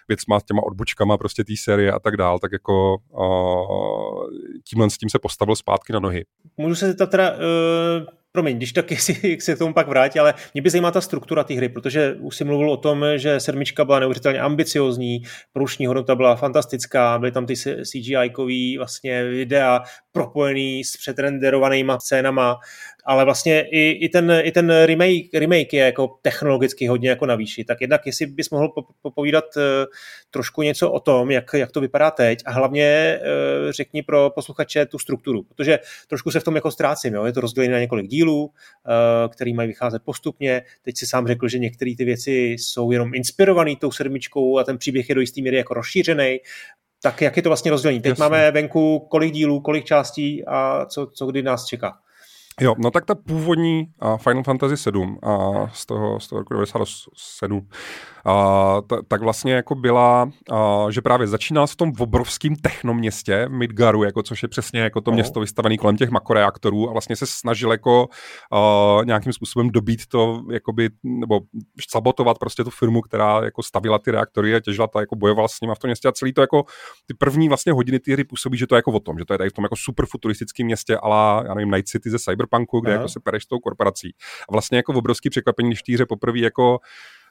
B: věcma, s těma odbočkama prostě té série a tak dál, tak jako uh, tímhle s tím se postavil zpátky na nohy.
A: Můžu se zeptat teda, uh promiň, když tak si se k tomu pak vrátí, ale mě by zajímá ta struktura té hry, protože už si mluvil o tom, že sedmička byla neuvěřitelně ambiciozní, průšní hodnota byla fantastická, byly tam ty CGI-kový vlastně videa propojený s předrenderovanýma scénama, ale vlastně i, i, ten, i ten remake, remake je jako technologicky hodně jako na výši. Tak jednak, jestli bys mohl popovídat uh, trošku něco o tom, jak, jak to vypadá teď a hlavně uh, řekni pro posluchače tu strukturu, protože trošku se v tom jako ztrácím. Jo? Je to rozdělené na několik dílů, uh, který mají vycházet postupně. Teď si sám řekl, že některé ty věci jsou jenom inspirované tou sedmičkou a ten příběh je do jisté míry jako rozšířený. Tak jak je to vlastně rozdělení? Teď Jasně. máme venku kolik dílů, kolik částí a co, co kdy nás čeká?
B: Jo, no tak ta původní uh, Final Fantasy 7 uh, z toho, z toho roku 97 ta, tak vlastně jako byla, a, že právě začínal v tom obrovském technoměstě Midgaru, jako což je přesně jako to město vystavené kolem těch makoreaktorů a vlastně se snažil jako a, nějakým způsobem dobít to, jakoby, nebo sabotovat prostě tu firmu, která jako stavila ty reaktory a těžila to, jako bojovala s nimi v tom městě. A celý to jako ty první vlastně hodiny ty hry působí, že to je jako o tom, že to je tady v tom jako super futuristickém městě, ale já nevím, Night City ze Cyberpunku, kde Aha. jako se pereš s tou korporací. A vlastně jako obrovský překvapení, když v té hře poprvé jako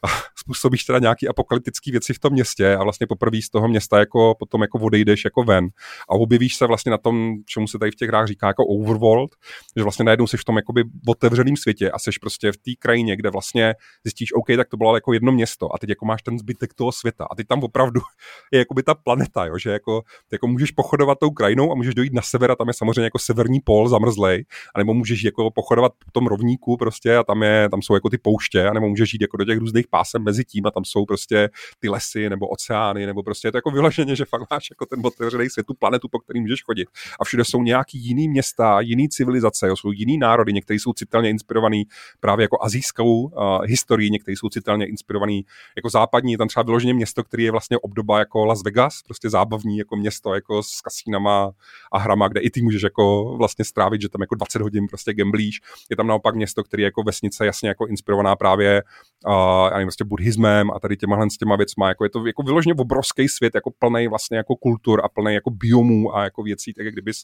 B: a způsobíš teda nějaký apokalyptický věci v tom městě a vlastně poprvé z toho města jako potom jako odejdeš jako ven a objevíš se vlastně na tom, čemu se tady v těch hrách říká jako overworld, že vlastně najednou jsi v tom jakoby otevřeném světě a jsi prostě v té krajině, kde vlastně zjistíš, OK, tak to bylo jako jedno město a teď jako máš ten zbytek toho světa a teď tam opravdu je jakoby ta planeta, jo, že jako, jako můžeš pochodovat tou krajinou a můžeš dojít na sever a tam je samozřejmě jako severní pól zamrzlej, anebo můžeš jako pochodovat po tom rovníku prostě a tam, je, tam jsou jako ty pouště, anebo můžeš jít jako do těch různých pásem mezi tím a tam jsou prostě ty lesy nebo oceány, nebo prostě je to jako vyloženě, že fakt máš jako ten otevřený svět, tu planetu, po který můžeš chodit. A všude jsou nějaký jiný města, jiný civilizace, jo, jsou jiný národy, některé jsou citelně inspirovaný právě jako azijskou uh, historií, některé jsou citelně inspirovaný jako západní, tam třeba vyloženě město, který je vlastně obdoba jako Las Vegas, prostě zábavní jako město jako s kasínama a hrama, kde i ty můžeš jako vlastně strávit, že tam jako 20 hodin prostě gamblíš. Je tam naopak město, který je jako vesnice jasně jako inspirovaná právě uh, nevím, vlastně buddhismem a tady těma s těma věcma. Jako je to jako vyloženě obrovský svět, jako plný vlastně jako kultur a plný jako biomů a jako věcí, tak jak kdybys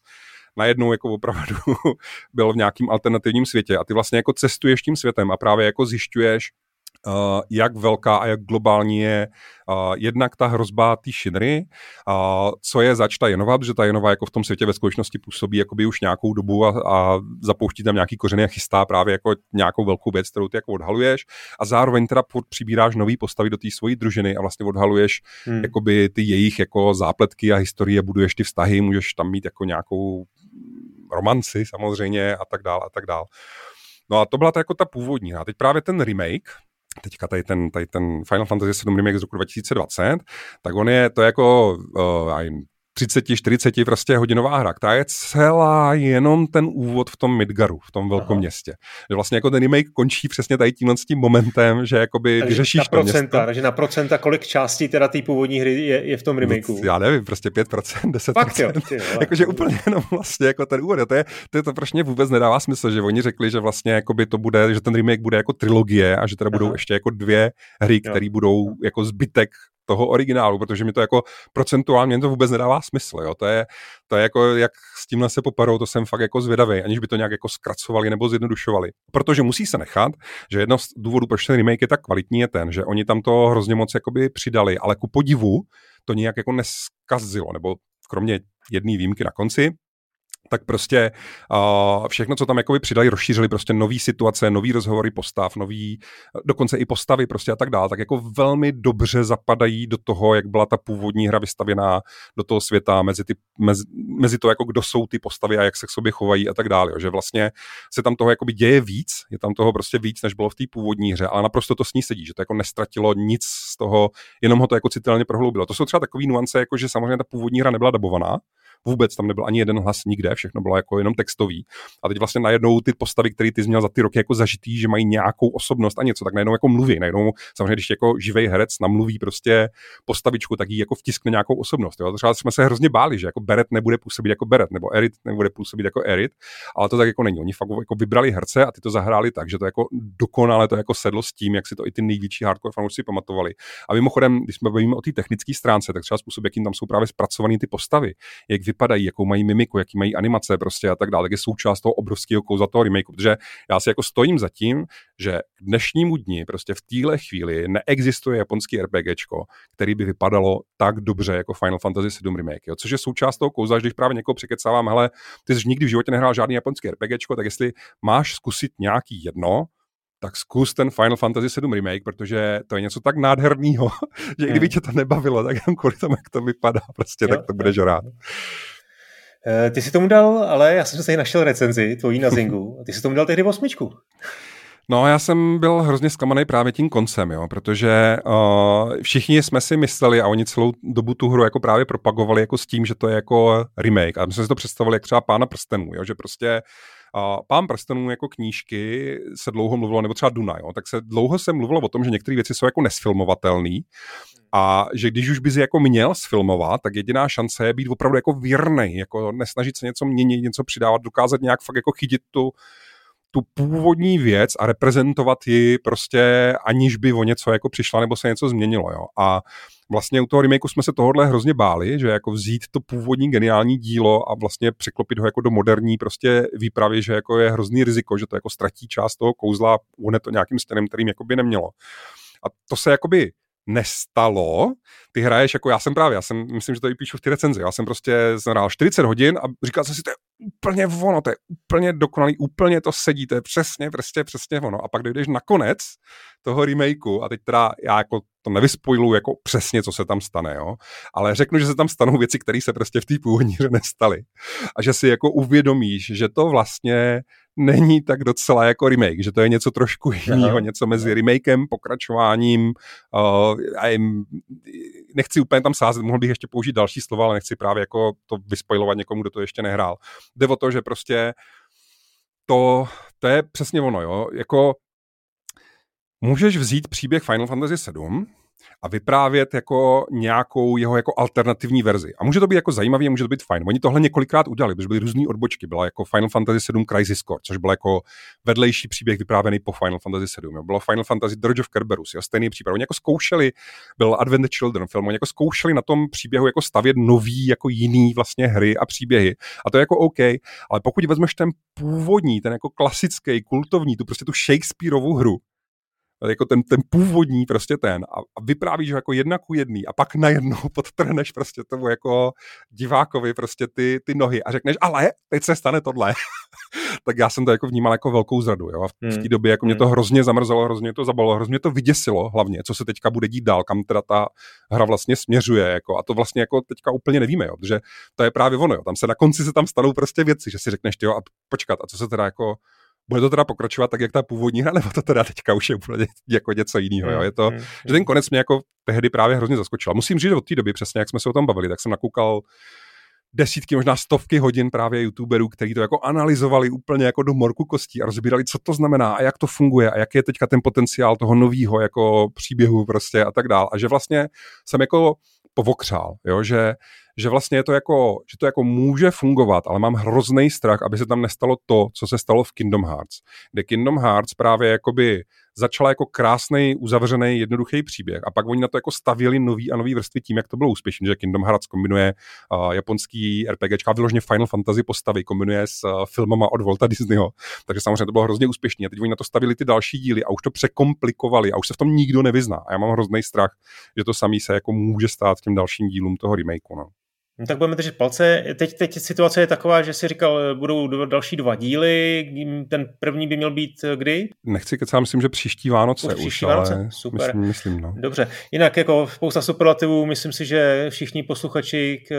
B: najednou jako opravdu byl v nějakým alternativním světě a ty vlastně jako cestuješ tím světem a právě jako zjišťuješ, Uh, jak velká a jak globální je uh, jednak ta hrozba té šinry, uh, co je zač ta Jenova, protože ta Jenova jako v tom světě ve skutečnosti působí jakoby už nějakou dobu a, a zapouští tam nějaký kořeny a chystá právě jako nějakou velkou věc, kterou ty jako odhaluješ a zároveň teda přibíráš nový postavy do té svojí družiny a vlastně odhaluješ hmm. jakoby ty jejich jako zápletky a historie, buduješ ty vztahy, můžeš tam mít jako nějakou romanci samozřejmě a tak dál a tak dál. No a to byla ta jako ta původní. A teď právě ten remake, teďka tady ten, tady ten Final Fantasy 7 remake z roku 2020, tak on je to jako uh, 30, 40 prostě hodinová hra, která je celá jenom ten úvod v tom Midgaru, v tom velkom Aha. městě. Že vlastně jako ten remake končí přesně tady tímhle s tím momentem, že jakoby takže vyřešíš na
A: to procenta, město. Takže na procenta, kolik částí teda té původní hry je, je v tom remakeu? No,
B: já nevím, prostě 5%, 10%. Fakt jo, ty, Jakože úplně jenom vlastně jako ten úvod. To je, to je to, proč mě vůbec nedává smysl, že oni řekli, že vlastně jakoby to bude, že ten remake bude jako trilogie a že teda Aha. budou ještě jako dvě hry, které budou jako zbytek toho originálu, protože mi to jako procentuálně to vůbec nedává smysl, jo. To je, to je jako, jak s tímhle se poparou, to jsem fakt jako zvědavý, aniž by to nějak jako zkracovali nebo zjednodušovali. Protože musí se nechat, že jedno z důvodů, proč ten remake je tak kvalitní, je ten, že oni tam to hrozně moc jakoby přidali, ale ku podivu to nějak jako neskazilo, nebo kromě jedné výjimky na konci, tak prostě uh, všechno, co tam jakoby přidali, rozšířili prostě nový situace, nový rozhovory postav, nový, dokonce i postavy prostě a tak dále, tak jako velmi dobře zapadají do toho, jak byla ta původní hra vystavěná do toho světa, mezi, ty, mezi, mezi to, jako kdo jsou ty postavy a jak se k sobě chovají a tak dále, jo. že vlastně se tam toho jakoby děje víc, je tam toho prostě víc, než bylo v té původní hře, ale naprosto to s ní sedí, že to jako nestratilo nic z toho, jenom ho to jako citelně prohloubilo. To jsou třeba takové nuance, jako že samozřejmě ta původní hra nebyla dabovaná, vůbec tam nebyl ani jeden hlas nikde, všechno bylo jako jenom textový. A teď vlastně najednou ty postavy, které ty jsi měl za ty roky jako zažitý, že mají nějakou osobnost a něco, tak najednou jako mluví. Najednou samozřejmě, když jako živý herec namluví prostě postavičku, tak jí jako vtiskne nějakou osobnost. Jo? Třeba jsme se hrozně báli, že jako Beret nebude působit jako Beret, nebo Erit nebude působit jako Erit, ale to tak jako není. Oni fakt jako vybrali herce a ty to zahráli tak, že to jako dokonale to jako sedlo s tím, jak si to i ty největší hardcore fanoušci pamatovali. A mimochodem, když jsme bavíme o té technické stránce, tak třeba způsob, jakým tam jsou právě zpracované ty postavy, jak vypadají, jakou mají mimiku, jaký mají animace prostě a tak dále, tak je součást toho obrovského kouza toho remakeu, protože já si jako stojím za tím, že k dnešnímu dni prostě v téhle chvíli neexistuje japonský RPGčko, který by vypadalo tak dobře jako Final Fantasy 7 remake, jo? což je součást toho kouza, když právě někoho překecávám, hele, ty jsi nikdy v životě nehrál žádný japonský RPGčko, tak jestli máš zkusit nějaký jedno, tak zkus ten Final Fantasy 7 remake, protože to je něco tak nádherného, že i kdyby hmm. tě to nebavilo, tak jen kvůli tomu, jak to vypadá, prostě, jo, tak to budeš rád.
A: Eh, ty si tomu dal, ale já jsem se našel recenzi tvojí na Zingu, a ty si tomu dal tehdy osmičku.
B: No, já jsem byl hrozně zklamaný právě tím koncem, jo, protože uh, všichni jsme si mysleli a oni celou dobu tu hru jako právě propagovali jako s tím, že to je jako remake. A my jsme si to představovali jak třeba Pána prstenů, jo, že prostě a Pán prstenů jako knížky se dlouho mluvilo, nebo třeba Duna, jo, tak se dlouho se mluvilo o tom, že některé věci jsou jako nesfilmovatelné a že když už bys je jako měl sfilmovat, tak jediná šance je být opravdu jako věrný, jako nesnažit se něco měnit, něco přidávat, dokázat nějak fakt jako chytit tu, tu původní věc a reprezentovat ji prostě aniž by o něco jako přišla nebo se něco změnilo. Jo. A vlastně u toho remakeu jsme se tohohle hrozně báli, že jako vzít to původní geniální dílo a vlastně překlopit ho jako do moderní prostě výpravy, že jako je hrozný riziko, že to jako ztratí část toho kouzla, uhne to nějakým stěnem, kterým jako by nemělo. A to se jakoby nestalo, ty hraješ jako já jsem právě, já jsem, myslím, že to i píšu v té recenzi, já jsem prostě hrál 40 hodin a říkal jsem si, to je úplně ono, to je úplně dokonalý, úplně to sedí, to je přesně, prostě přesně ono. A pak dojdeš na konec toho remakeu a teď teda já jako to nevyspojluju jako přesně, co se tam stane, jo, ale řeknu, že se tam stanou věci, které se prostě v té původní hře nestaly. A že si jako uvědomíš, že to vlastně není tak docela jako remake, že to je něco trošku jiného, něco mezi remakem, pokračováním. Uh, a jim, nechci úplně tam sázet, mohl bych ještě použít další slova, ale nechci právě jako to vyspojovat někomu, kdo to ještě nehrál. Jde o to, že prostě to, to je přesně ono, jo, jako můžeš vzít příběh Final Fantasy 7 a vyprávět jako nějakou jeho jako alternativní verzi. A může to být jako zajímavý a může to být fajn. Oni tohle několikrát udělali, protože byly různé odbočky. Byla jako Final Fantasy 7 Crisis Core, což byl jako vedlejší příběh vyprávěný po Final Fantasy 7. Jo. Bylo Final Fantasy Dirge of Kerberus, jo, stejný případ. Oni jako zkoušeli, byl Advent Children film, oni jako zkoušeli na tom příběhu jako stavět nový, jako jiný vlastně hry a příběhy. A to je jako OK, ale pokud vezmeš ten původní, ten jako klasický, kultovní, tu prostě tu Shakespeareovu hru, jako ten, ten původní prostě ten a, a vyprávíš ho jako jedna ku jedný a pak najednou podtrhneš prostě tomu jako divákovi prostě ty, ty nohy a řekneš, ale teď se stane tohle. tak já jsem to jako vnímal jako velkou zradu, jo. A v, hmm. v té době jako mě to hmm. hrozně zamrzelo, hrozně to zabalo, hrozně to vyděsilo hlavně, co se teďka bude dít dál, kam teda ta hra vlastně směřuje, jako. A to vlastně jako teďka úplně nevíme, jo, protože to je právě ono, jo. Tam se na konci se tam stanou prostě věci, že si řekneš, jo, a počkat, a co se teda jako bude to teda pokračovat tak, jak ta původní hra, nebo to teda teďka už je úplně jako něco jiného. Jo? Je to, mm, že ten konec mě jako tehdy právě hrozně zaskočil. Musím říct, že od té doby, přesně jak jsme se o tom bavili, tak jsem nakoukal desítky, možná stovky hodin právě youtuberů, kteří to jako analyzovali úplně jako do morku kostí a rozbírali, co to znamená a jak to funguje a jak je teďka ten potenciál toho nového jako příběhu prostě a tak dál. A že vlastně jsem jako povokřál, jo? Že, že vlastně je to jako, že to jako může fungovat, ale mám hrozný strach, aby se tam nestalo to, co se stalo v Kingdom Hearts, kde Kingdom Hearts právě jakoby začala jako krásný, uzavřený, jednoduchý příběh a pak oni na to jako stavěli nový a nový vrstvy tím, jak to bylo úspěšné, že Kingdom Hearts kombinuje uh, japonský RPGčka, vyloženě Final Fantasy postavy, kombinuje s uh, filmama od Volta Disneyho, takže samozřejmě to bylo hrozně úspěšné. A teď oni na to stavili ty další díly a už to překomplikovali a už se v tom nikdo nevyzná. A já mám hrozný strach, že to samý se jako může stát těm dalším dílům toho remakeu. No.
A: No, tak budeme držet palce. Teď, teď situace je taková, že si říkal, budou další dva díly. Ten první by měl být eh, kdy?
B: Nechci kecat, myslím, že příští Vánoce už, příští už, Vánoce? ale
A: Super.
B: Myslím, myslím, no.
A: Dobře. Jinak jako spousta superlativů, myslím si, že všichni posluchači k,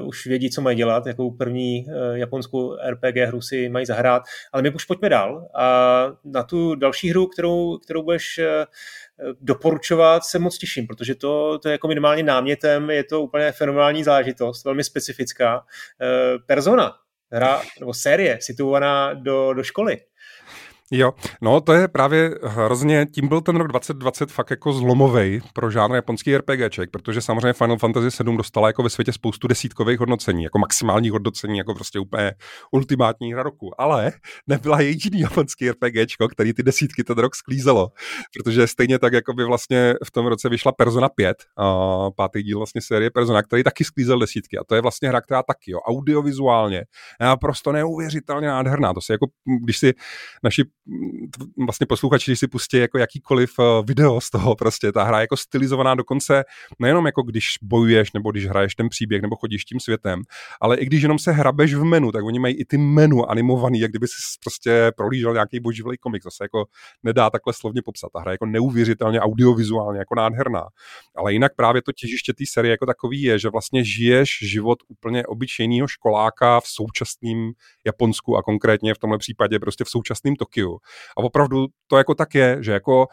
A: uh, už vědí, co mají dělat, jakou první uh, japonskou RPG hru si mají zahrát. Ale my už pojďme dál. A na tu další hru, kterou, kterou budeš uh, doporučovat, se moc těším, protože to, to je jako minimálně námětem, je to úplně fenomenální zážitost, velmi specifická. Eh, Persona, hra nebo série situovaná do, do školy.
B: Jo, no to je právě hrozně, tím byl ten rok 2020 fakt jako zlomovej pro žádný japonský RPGček, protože samozřejmě Final Fantasy 7 dostala jako ve světě spoustu desítkových hodnocení, jako maximálních hodnocení, jako prostě úplně ultimátní hra roku, ale nebyla jediný japonský RPGčko, který ty desítky ten rok sklízelo, protože stejně tak, jako by vlastně v tom roce vyšla Persona 5, a pátý díl vlastně série Persona, který taky sklízel desítky a to je vlastně hra, která taky, jo, audiovizuálně, je naprosto neuvěřitelně nádherná, to si jako, když si naši vlastně posluchači, když si pustí jako jakýkoliv eh, video z toho prostě, ta hra je jako stylizovaná dokonce nejenom jako když bojuješ, nebo když hraješ ten příběh, nebo chodíš tím světem, ale i když jenom se hrabeš v menu, tak oni mají i ty menu animovaný, jak kdyby si prostě prolížel nějaký boživlý komik, to se jako nedá takhle slovně popsat. Ta hra je jako neuvěřitelně audiovizuálně jako nádherná. Ale jinak právě to těžiště té série jako takový je, že vlastně žiješ život úplně obyčejného školáka v současném Japonsku a konkrétně v tomhle případě prostě v současném Tokiu. A opravdu to jako tak je, že jako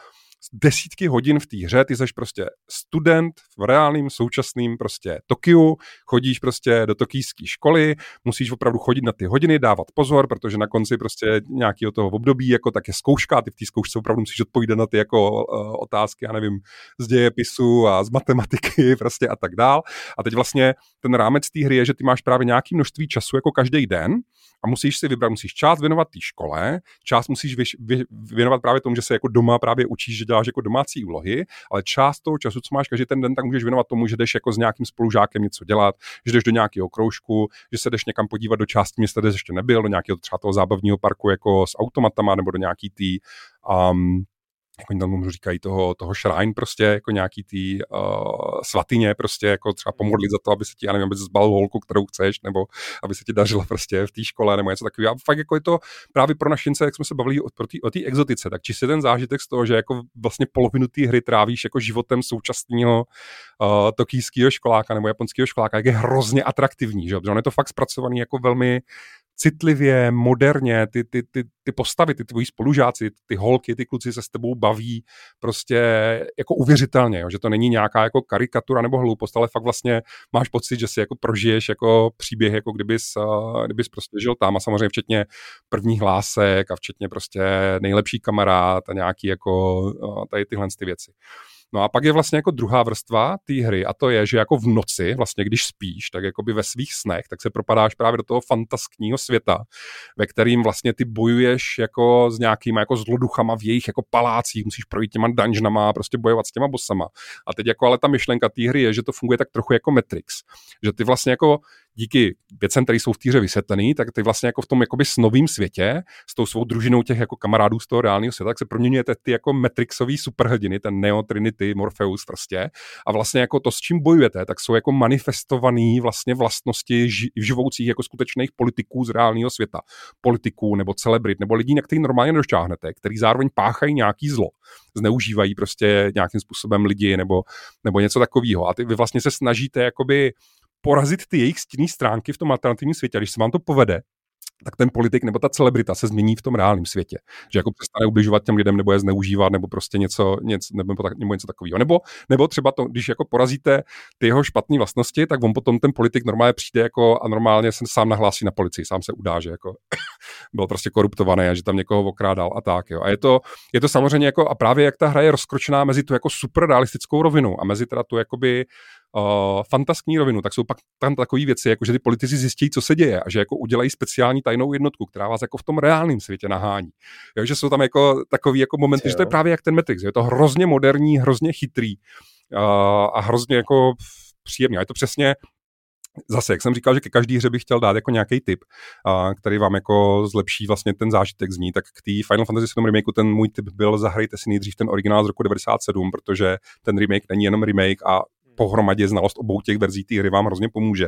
B: desítky hodin v té hře, ty jsi prostě student v reálným současným prostě Tokiu, chodíš prostě do tokijské školy, musíš opravdu chodit na ty hodiny, dávat pozor, protože na konci prostě nějakého toho období jako tak je zkouška, ty v té zkoušce opravdu musíš odpovídat na ty jako uh, otázky, já nevím, z dějepisu a z matematiky prostě a tak dál. A teď vlastně ten rámec té hry je, že ty máš právě nějaký množství času jako každý den a musíš si vybrat, musíš část věnovat té škole, část musíš věnovat právě tomu, že se jako doma právě učíš, že děláš jako domácí úlohy, ale část toho času, co máš každý ten den, tak můžeš věnovat tomu, že jdeš jako s nějakým spolužákem něco dělat, že jdeš do nějakého kroužku, že se jdeš někam podívat do části města, kde jsi ještě nebyl, do nějakého třeba toho zábavního parku jako s automatama nebo do nějaký tý um, jak oni tam říkají, toho, toho shrine prostě, jako nějaký tý uh, svatyně prostě, jako třeba pomodlit za to, aby se ti, já nevím, aby zbal holku, kterou chceš, nebo aby se ti dařilo prostě v té škole, nebo něco takového. A fakt jako je to právě pro našince, jak jsme se bavili o té exotice, tak čistě ten zážitek z toho, že jako vlastně polovinu té hry trávíš jako životem současného uh, tokijského školáka nebo japonského školáka, jak je hrozně atraktivní, že? on je to fakt zpracovaný jako velmi citlivě, moderně, ty, ty, ty, ty postavy, ty tvoji spolužáci, ty holky, ty kluci se s tebou baví prostě jako uvěřitelně, jo? že to není nějaká jako karikatura nebo hloupost, ale fakt vlastně máš pocit, že si jako prožiješ jako příběh, jako kdybys, kdybys prostě žil tam a samozřejmě včetně prvních hlásek a včetně prostě nejlepší kamarád a nějaký jako tady tyhle ty věci. No a pak je vlastně jako druhá vrstva té hry a to je, že jako v noci, vlastně když spíš, tak jako by ve svých snech, tak se propadáš právě do toho fantaskního světa, ve kterým vlastně ty bojuješ jako s nějakýma jako zloduchama v jejich jako palácích, musíš projít těma dungeonama a prostě bojovat s těma bossama. A teď jako ale ta myšlenka té hry je, že to funguje tak trochu jako Matrix, že ty vlastně jako díky věcem, které jsou v týře vysvětlený, tak ty vlastně jako v tom jakoby s novým světě, s tou svou družinou těch jako kamarádů z toho reálného světa, tak se proměňujete ty jako Matrixový superhrdiny, ten Neo Trinity, Morpheus prostě. A vlastně jako to, s čím bojujete, tak jsou jako manifestované vlastně vlastnosti ži- živoucích jako skutečných politiků z reálného světa. Politiků nebo celebrit nebo lidí, na který normálně došťáhnete, který zároveň páchají nějaký zlo zneužívají prostě nějakým způsobem lidi nebo, nebo něco takového. A ty vy vlastně se snažíte jakoby porazit ty jejich stinné stránky v tom alternativním světě. A když se vám to povede, tak ten politik nebo ta celebrita se změní v tom reálném světě. Že jako přestane ubližovat těm lidem nebo je zneužívat nebo prostě něco, něco nebo, tak, nebo něco takového. Nebo, nebo třeba to, když jako porazíte ty jeho špatné vlastnosti, tak on potom ten politik normálně přijde jako a normálně se sám nahlásí na policii, sám se udá, že jako byl prostě koruptovaný a že tam někoho okrádal a tak. Jo. A je to, je to samozřejmě jako, a právě jak ta hra je rozkročená mezi tu jako super realistickou rovinu a mezi teda tu jakoby uh, fantaskní rovinu, tak jsou pak tam takové věci, jako že ty politici zjistí, co se děje a že jako udělají speciální tajnou jednotku, která vás jako v tom reálném světě nahání. Jo, že jsou tam jako takový jako momenty, jo. že to je právě jak ten Matrix, je to hrozně moderní, hrozně chytrý uh, a hrozně jako příjemný. A je to přesně Zase, jak jsem říkal, že ke každý hře bych chtěl dát jako nějaký tip, a, který vám jako zlepší vlastně ten zážitek z ní, tak k té Final Fantasy 7 remake ten můj tip byl zahrajte si nejdřív ten originál z roku 97, protože ten remake není jenom remake a pohromadě znalost obou těch verzí té hry vám hrozně pomůže.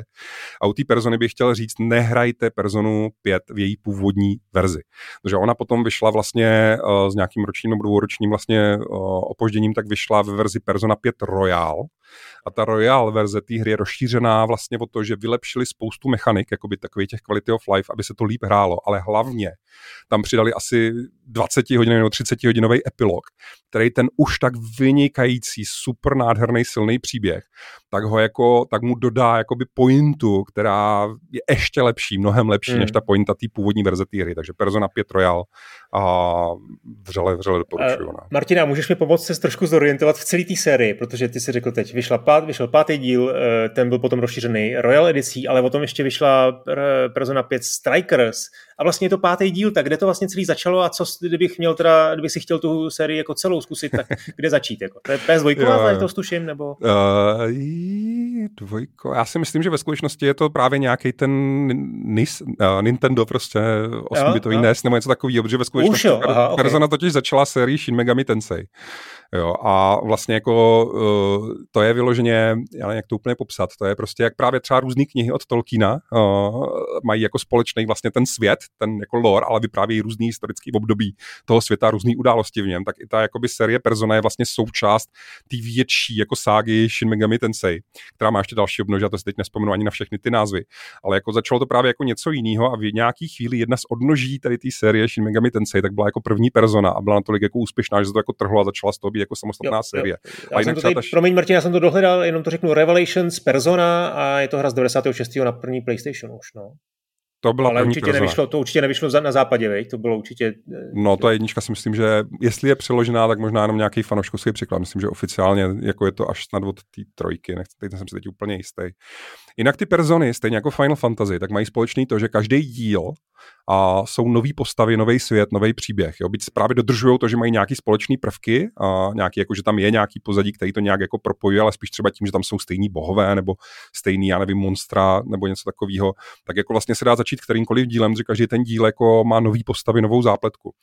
B: A u té persony bych chtěl říct, nehrajte personu 5 v její původní verzi. Protože ona potom vyšla vlastně uh, s nějakým ročním nebo dvouročním vlastně uh, opožděním, tak vyšla ve verzi Persona 5 Royal, a ta Royal verze té hry je rozšířená vlastně o to, že vylepšili spoustu mechanik, jakoby takových těch quality of life, aby se to líp hrálo, ale hlavně tam přidali asi 20 hodin nebo 30 hodinový epilog, který ten už tak vynikající, super nádherný, silný příběh, tak ho jako, tak mu dodá jakoby pointu, která je ještě lepší, mnohem lepší, mm. než ta pointa té původní verze té hry. Takže Persona 5 Royal a vřele, vřele doporučuju. Uh,
A: Martina, můžeš mi pomoct se trošku zorientovat v celé té sérii, protože ty si řekl teď, vyšla pát, vyšel pátý díl, eh, ten byl potom rozšířený Royal edicí, ale potom ještě vyšla Persona 5 Strikers a vlastně je to pátý díl, tak kde to vlastně celý začalo a co, kdybych měl teda, kdybych si chtěl tu sérii jako celou zkusit, tak kde začít? Jako? To je PS2, to stuším, nebo? Uh,
B: dvojko, já si myslím, že ve skutečnosti je to právě nějaký ten NIS, uh, Nintendo prostě 8-bitový NES nebo něco takového, protože ve skutečnosti Už jo, aha, Persona okay. totiž začala sérii Shin Megami Tensei. Jo, a vlastně jako uh, to je vyloženě, já nevím, jak to úplně popsat, to je prostě jak právě třeba různé knihy od Tolkiena uh, mají jako společný vlastně ten svět, ten jako lore, ale vyprávějí různý historický období toho světa, různé události v něm, tak i ta jakoby série Persona je vlastně součást té větší jako ságy Shin Megami Tensei, která má ještě další obnož, já to si teď nespomenu ani na všechny ty názvy, ale jako začalo to právě jako něco jiného a v nějaký chvíli jedna z odnoží tady té série Shin Megami Tensei tak byla jako první persona a byla natolik jako úspěšná, že se to jako trhlo a začala z toho jako samostatná jo, série. Jo.
A: Já a jsem to tady, ta... Promiň Martin, já jsem to dohledal, jenom to řeknu, Revelations Persona a je to hra z 96. na první PlayStation už, no.
B: To byla
A: Ale určitě nevyšlo, to určitě nevyšlo na západě, veď? to bylo určitě...
B: Eh, no to je jednička si myslím, že jestli je přeložená, tak možná jenom nějaký fanoškovský překlad. Myslím, že oficiálně jako je to až snad od té trojky, nechci, teď jsem si teď úplně jistý. Jinak ty persony, stejně jako Final Fantasy, tak mají společný to, že každý díl a jsou nový postavy, nový svět, nový příběh. Jo? Byť právě dodržují to, že mají nějaký společný prvky, a nějaký, jako, že tam je nějaký pozadí, který to nějak jako propojuje, ale spíš třeba tím, že tam jsou stejní bohové nebo stejný, já nevím, monstra nebo něco takového, tak jako vlastně se dá začít kterýmkoliv dílem, že každý ten díl jako má nový postavy, novou zápletku.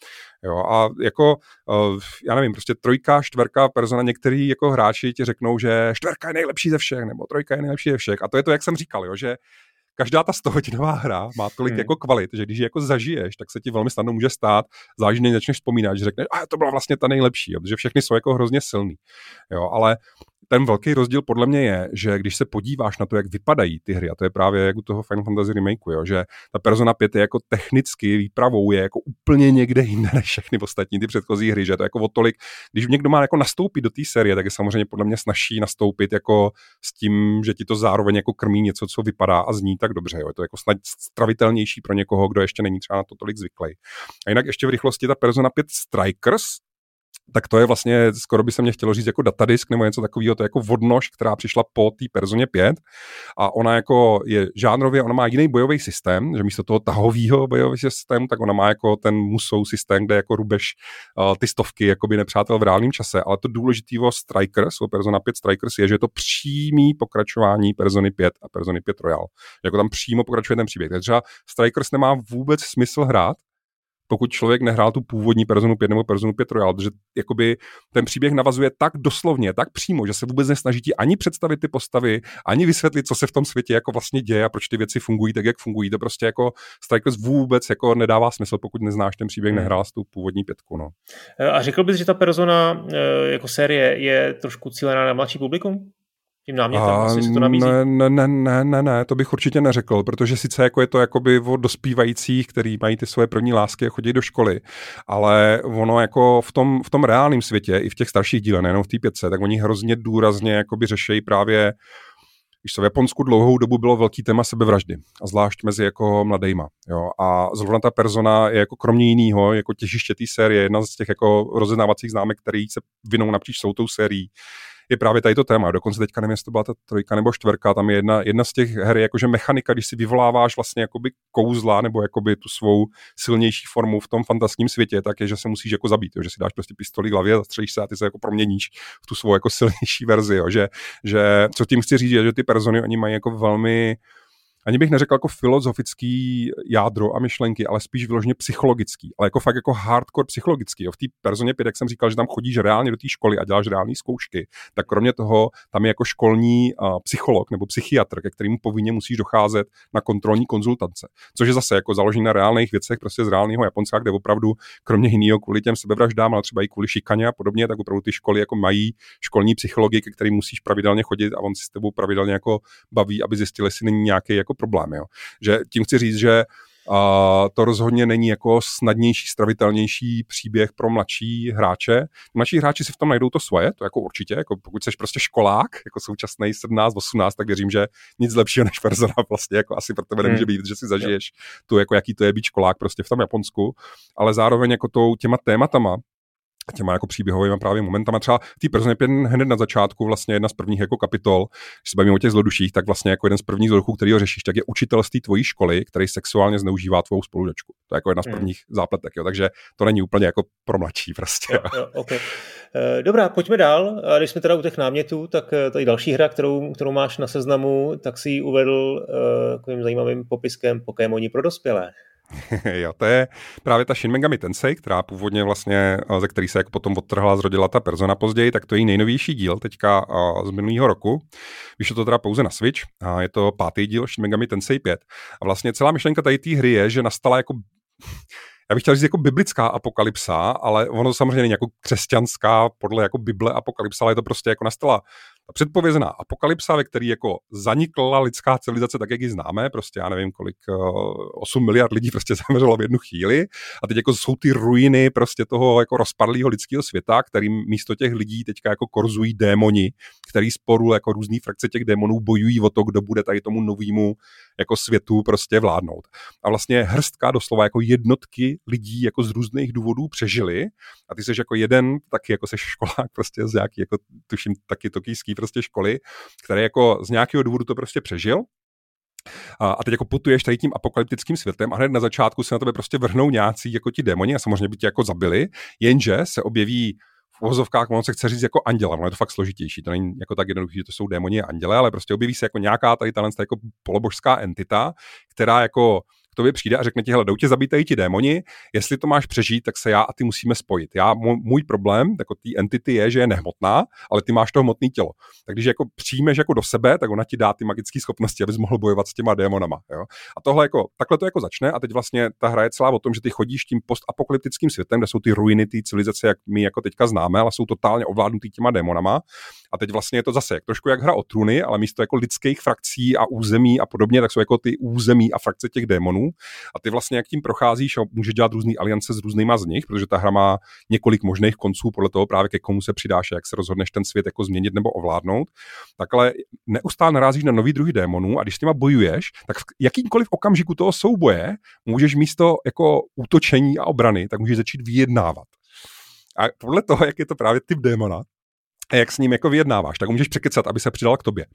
B: Jo? A jako, uh, já nevím, prostě trojka, čtverka, persona, některý jako hráči ti řeknou, že čtverka je nejlepší ze všech, nebo trojka je nejlepší ze všech. A to je to, jak jsem říkal, jo, že každá ta 100 hodinová hra má tolik hmm. jako kvalit, že když ji jako zažiješ, tak se ti velmi snadno může stát, záleží, než začneš vzpomínat, že řekneš, a to byla vlastně ta nejlepší, jo, protože všechny jsou jako hrozně silný. Jo, ale ten velký rozdíl podle mě je, že když se podíváš na to, jak vypadají ty hry, a to je právě jak u toho Final Fantasy remakeu, jo, že ta Persona 5 je jako technicky výpravou je jako úplně někde jinde než všechny ostatní ty předchozí hry, že to je jako o tolik, když někdo má jako nastoupit do té série, tak je samozřejmě podle mě snaží nastoupit jako s tím, že ti to zároveň jako krmí něco, co vypadá a zní tak dobře, jo. je to jako snad stravitelnější pro někoho, kdo ještě není třeba na to tolik zvyklý. A jinak ještě v rychlosti ta Persona 5 Strikers, tak to je vlastně, skoro by se mě chtělo říct jako datadisk nebo něco takového, to je jako vodnož, která přišla po té Personě 5 a ona jako je žánrově, ona má jiný bojový systém, že místo toho tahového bojového systému, tak ona má jako ten musou systém, kde jako rubeš uh, ty stovky jakoby nepřátel v reálném čase, ale to důležitivo Strikers, o Persona 5 Strikers je, že je to přímý pokračování Persony 5 a Persony 5 Royal. Jako tam přímo pokračuje ten příběh. Takže třeba Strikers nemá vůbec smysl hrát, pokud člověk nehrál tu původní Personu 5 nebo Personu 5 Royal, protože jakoby ten příběh navazuje tak doslovně, tak přímo, že se vůbec nesnaží ti ani představit ty postavy, ani vysvětlit, co se v tom světě jako vlastně děje a proč ty věci fungují tak, jak fungují. To prostě jako Strikers vůbec jako nedává smysl, pokud neznáš ten příběh, hmm. nehrál s tu původní pětku. No.
A: A řekl bys, že ta persona eh, jako série je trošku cílená na mladší publikum? Tím námětem, a, asi to nabízí?
B: Ne, ne, ne, ne, ne, ne, to bych určitě neřekl, protože sice jako je to jakoby o dospívajících, který mají ty svoje první lásky a chodí do školy, ale ono jako v tom, v tom reálném světě, i v těch starších dílech, nejenom v té pětce, tak oni hrozně důrazně jakoby řešejí právě když se v Japonsku dlouhou dobu bylo velký téma sebevraždy, a zvlášť mezi jako mladejma. Jo. A zrovna ta persona je jako kromě jiného, jako těžiště té série, jedna z těch jako rozeznávacích známek, který se vinou napříč celou tou sérií, je právě tady to téma. Dokonce teďka nevím, jestli to byla ta trojka nebo čtvrka, tam je jedna, jedna z těch her, jakože mechanika, když si vyvoláváš vlastně jakoby kouzla nebo jakoby tu svou silnější formu v tom fantastickém světě, tak je, že se musíš jako zabít, jo, že si dáš prostě pistoli hlavě, zastřelíš se a ty se jako proměníš v tu svou jako silnější verzi, jo, že, že co tím chci říct, je, že ty persony, oni mají jako velmi ani bych neřekl jako filozofický jádro a myšlenky, ale spíš vyloženě psychologický, ale jako fakt jako hardcore psychologický. Jo. V té personě 5, jak jsem říkal, že tam chodíš reálně do té školy a děláš reální zkoušky, tak kromě toho tam je jako školní uh, psycholog nebo psychiatr, ke kterému povinně musíš docházet na kontrolní konzultance. Což je zase jako založené na reálných věcech, prostě z reálného Japonska, kde opravdu kromě jiného kvůli těm sebevraždám, ale třeba i kvůli šikaně a podobně, tak opravdu ty školy jako mají školní psychologi, ke kterým musíš pravidelně chodit a on si s tebou pravidelně jako baví, aby zjistili, jestli není nějaký jako problém. Jo. Že tím chci říct, že a to rozhodně není jako snadnější, stravitelnější příběh pro mladší hráče. Mladší hráči si v tom najdou to svoje, to jako určitě, jako pokud jsi prostě školák, jako současný 17, 18, tak věřím, že nic lepšího než persona vlastně jako asi pro tebe nemůže hmm. být, že si zažiješ tu, jako jaký to je být školák prostě v tom Japonsku, ale zároveň jako tou těma tématama, těma jako příběhovými právě momentama. Třeba té Persony 5 hned na začátku vlastně jedna z prvních jako kapitol, když se bavíme o těch zloduších, tak vlastně jako jeden z prvních zloduchů, který ho řešíš, tak je učitel z té tvojí školy, který sexuálně zneužívá tvou spolužačku. To je jako jedna z hmm. prvních hmm. zápletek, jo. takže to není úplně jako pro mladší prostě. Jo, jo,
A: okay. Eh, dobrá, pojďme dál. A když jsme teda u těch námětů, tak eh, tady další hra, kterou, kterou máš na seznamu, tak si ji uvedl uh, takovým zajímavým popiskem Pokémoni pro dospělé.
B: jo, to je právě ta Shin Megami Tensei, která původně vlastně, ze který se jako potom odtrhla, zrodila ta persona později, tak to je její nejnovější díl teďka z minulého roku. Vyšlo to teda pouze na Switch a je to pátý díl Shin Megami Tensei 5. A vlastně celá myšlenka tady té hry je, že nastala jako já bych chtěl říct jako biblická apokalypsa, ale ono samozřejmě není jako křesťanská podle jako Bible apokalypsa, ale je to prostě jako nastala ta předpovězená apokalypsa, ve který jako zanikla lidská civilizace tak, jak ji známe, prostě já nevím kolik, 8 eh, miliard lidí prostě zemřelo v jednu chvíli a teď jako jsou ty ruiny prostě toho jako rozpadlého lidského světa, kterým místo těch lidí teďka jako korzují démoni, který sporu jako různý frakce těch démonů bojují o to, kdo bude tady tomu novému jako světu prostě vládnout. A vlastně hrstka doslova jako jednotky lidí jako z různých důvodů přežili a ty jsi jako jeden, taky jako seš školák prostě z nějaký, jako tuším taky tokijský prostě školy, který jako z nějakého důvodu to prostě přežil. A, teď jako putuješ tady tím apokalyptickým světem a hned na začátku se na tebe prostě vrhnou nějací jako ti démoni a samozřejmě by tě jako zabili, jenže se objeví v uvozovkách, on se chce říct jako anděla, ono je to fakt složitější, to není jako tak jednoduché, že to jsou démoni a anděle, ale prostě objeví se jako nějaká tady talent, jako polobožská entita, která jako tobě přijde a řekne ti, hele, jdou tě zabítají ti démoni, jestli to máš přežít, tak se já a ty musíme spojit. Já, můj problém, jako té entity je, že je nehmotná, ale ty máš to hmotné tělo. Tak když jako přijmeš jako do sebe, tak ona ti dá ty magické schopnosti, abys mohl bojovat s těma démonama. Jo? A tohle jako, takhle to jako začne a teď vlastně ta hra je celá o tom, že ty chodíš tím postapokalyptickým světem, kde jsou ty ruiny té civilizace, jak my jako teďka známe, ale jsou totálně ovládnutý těma démonama. A teď vlastně je to zase trošku jak hra o truny, ale místo jako lidských frakcí a území a podobně, tak jsou jako ty území a frakce těch démonů. A ty vlastně jak tím procházíš a můžeš dělat různé aliance s různýma z nich, protože ta hra má několik možných konců podle toho právě ke komu se přidáš a jak se rozhodneš ten svět jako změnit nebo ovládnout. Tak ale neustále narazíš na nový druhý démonů a když s těma bojuješ, tak v jakýmkoliv okamžiku toho souboje můžeš místo jako útočení a obrany, tak můžeš začít vyjednávat. A podle toho, jak je to právě typ démona, a jak s ním jako vyjednáváš, tak můžeš překecat, aby se přidal k tobě.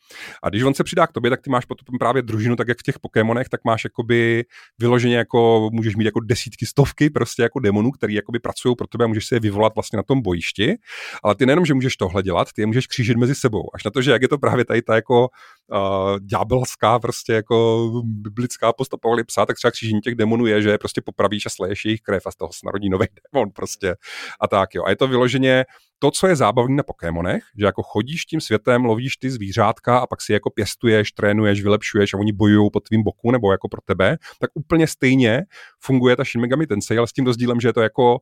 B: A když on se přidá k tobě, tak ty máš potom právě družinu, tak jak v těch Pokémonech, tak máš jakoby vyloženě jako, můžeš mít jako desítky, stovky prostě jako demonů, který jakoby pracují pro tebe a můžeš si je vyvolat vlastně na tom bojišti. Ale ty nejenom, že můžeš tohle dělat, ty je můžeš křížit mezi sebou. Až na to, že jak je to právě tady ta jako uh, ďábelská prostě jako biblická postapokalypsa, tak třeba křížení těch demonů je, že prostě popravíš a sleješ jejich krev a z toho se narodí nový demon prostě a tak jo. A je to vyloženě to, co je zábavné na Pokémonech, že jako chodíš tím světem, lovíš ty zvířátka a pak si jako pěstuješ, trénuješ, vylepšuješ a oni bojují po tvým boku nebo jako pro tebe, tak úplně stejně funguje ta Shin Megami Tensei, ale s tím rozdílem, že je to jako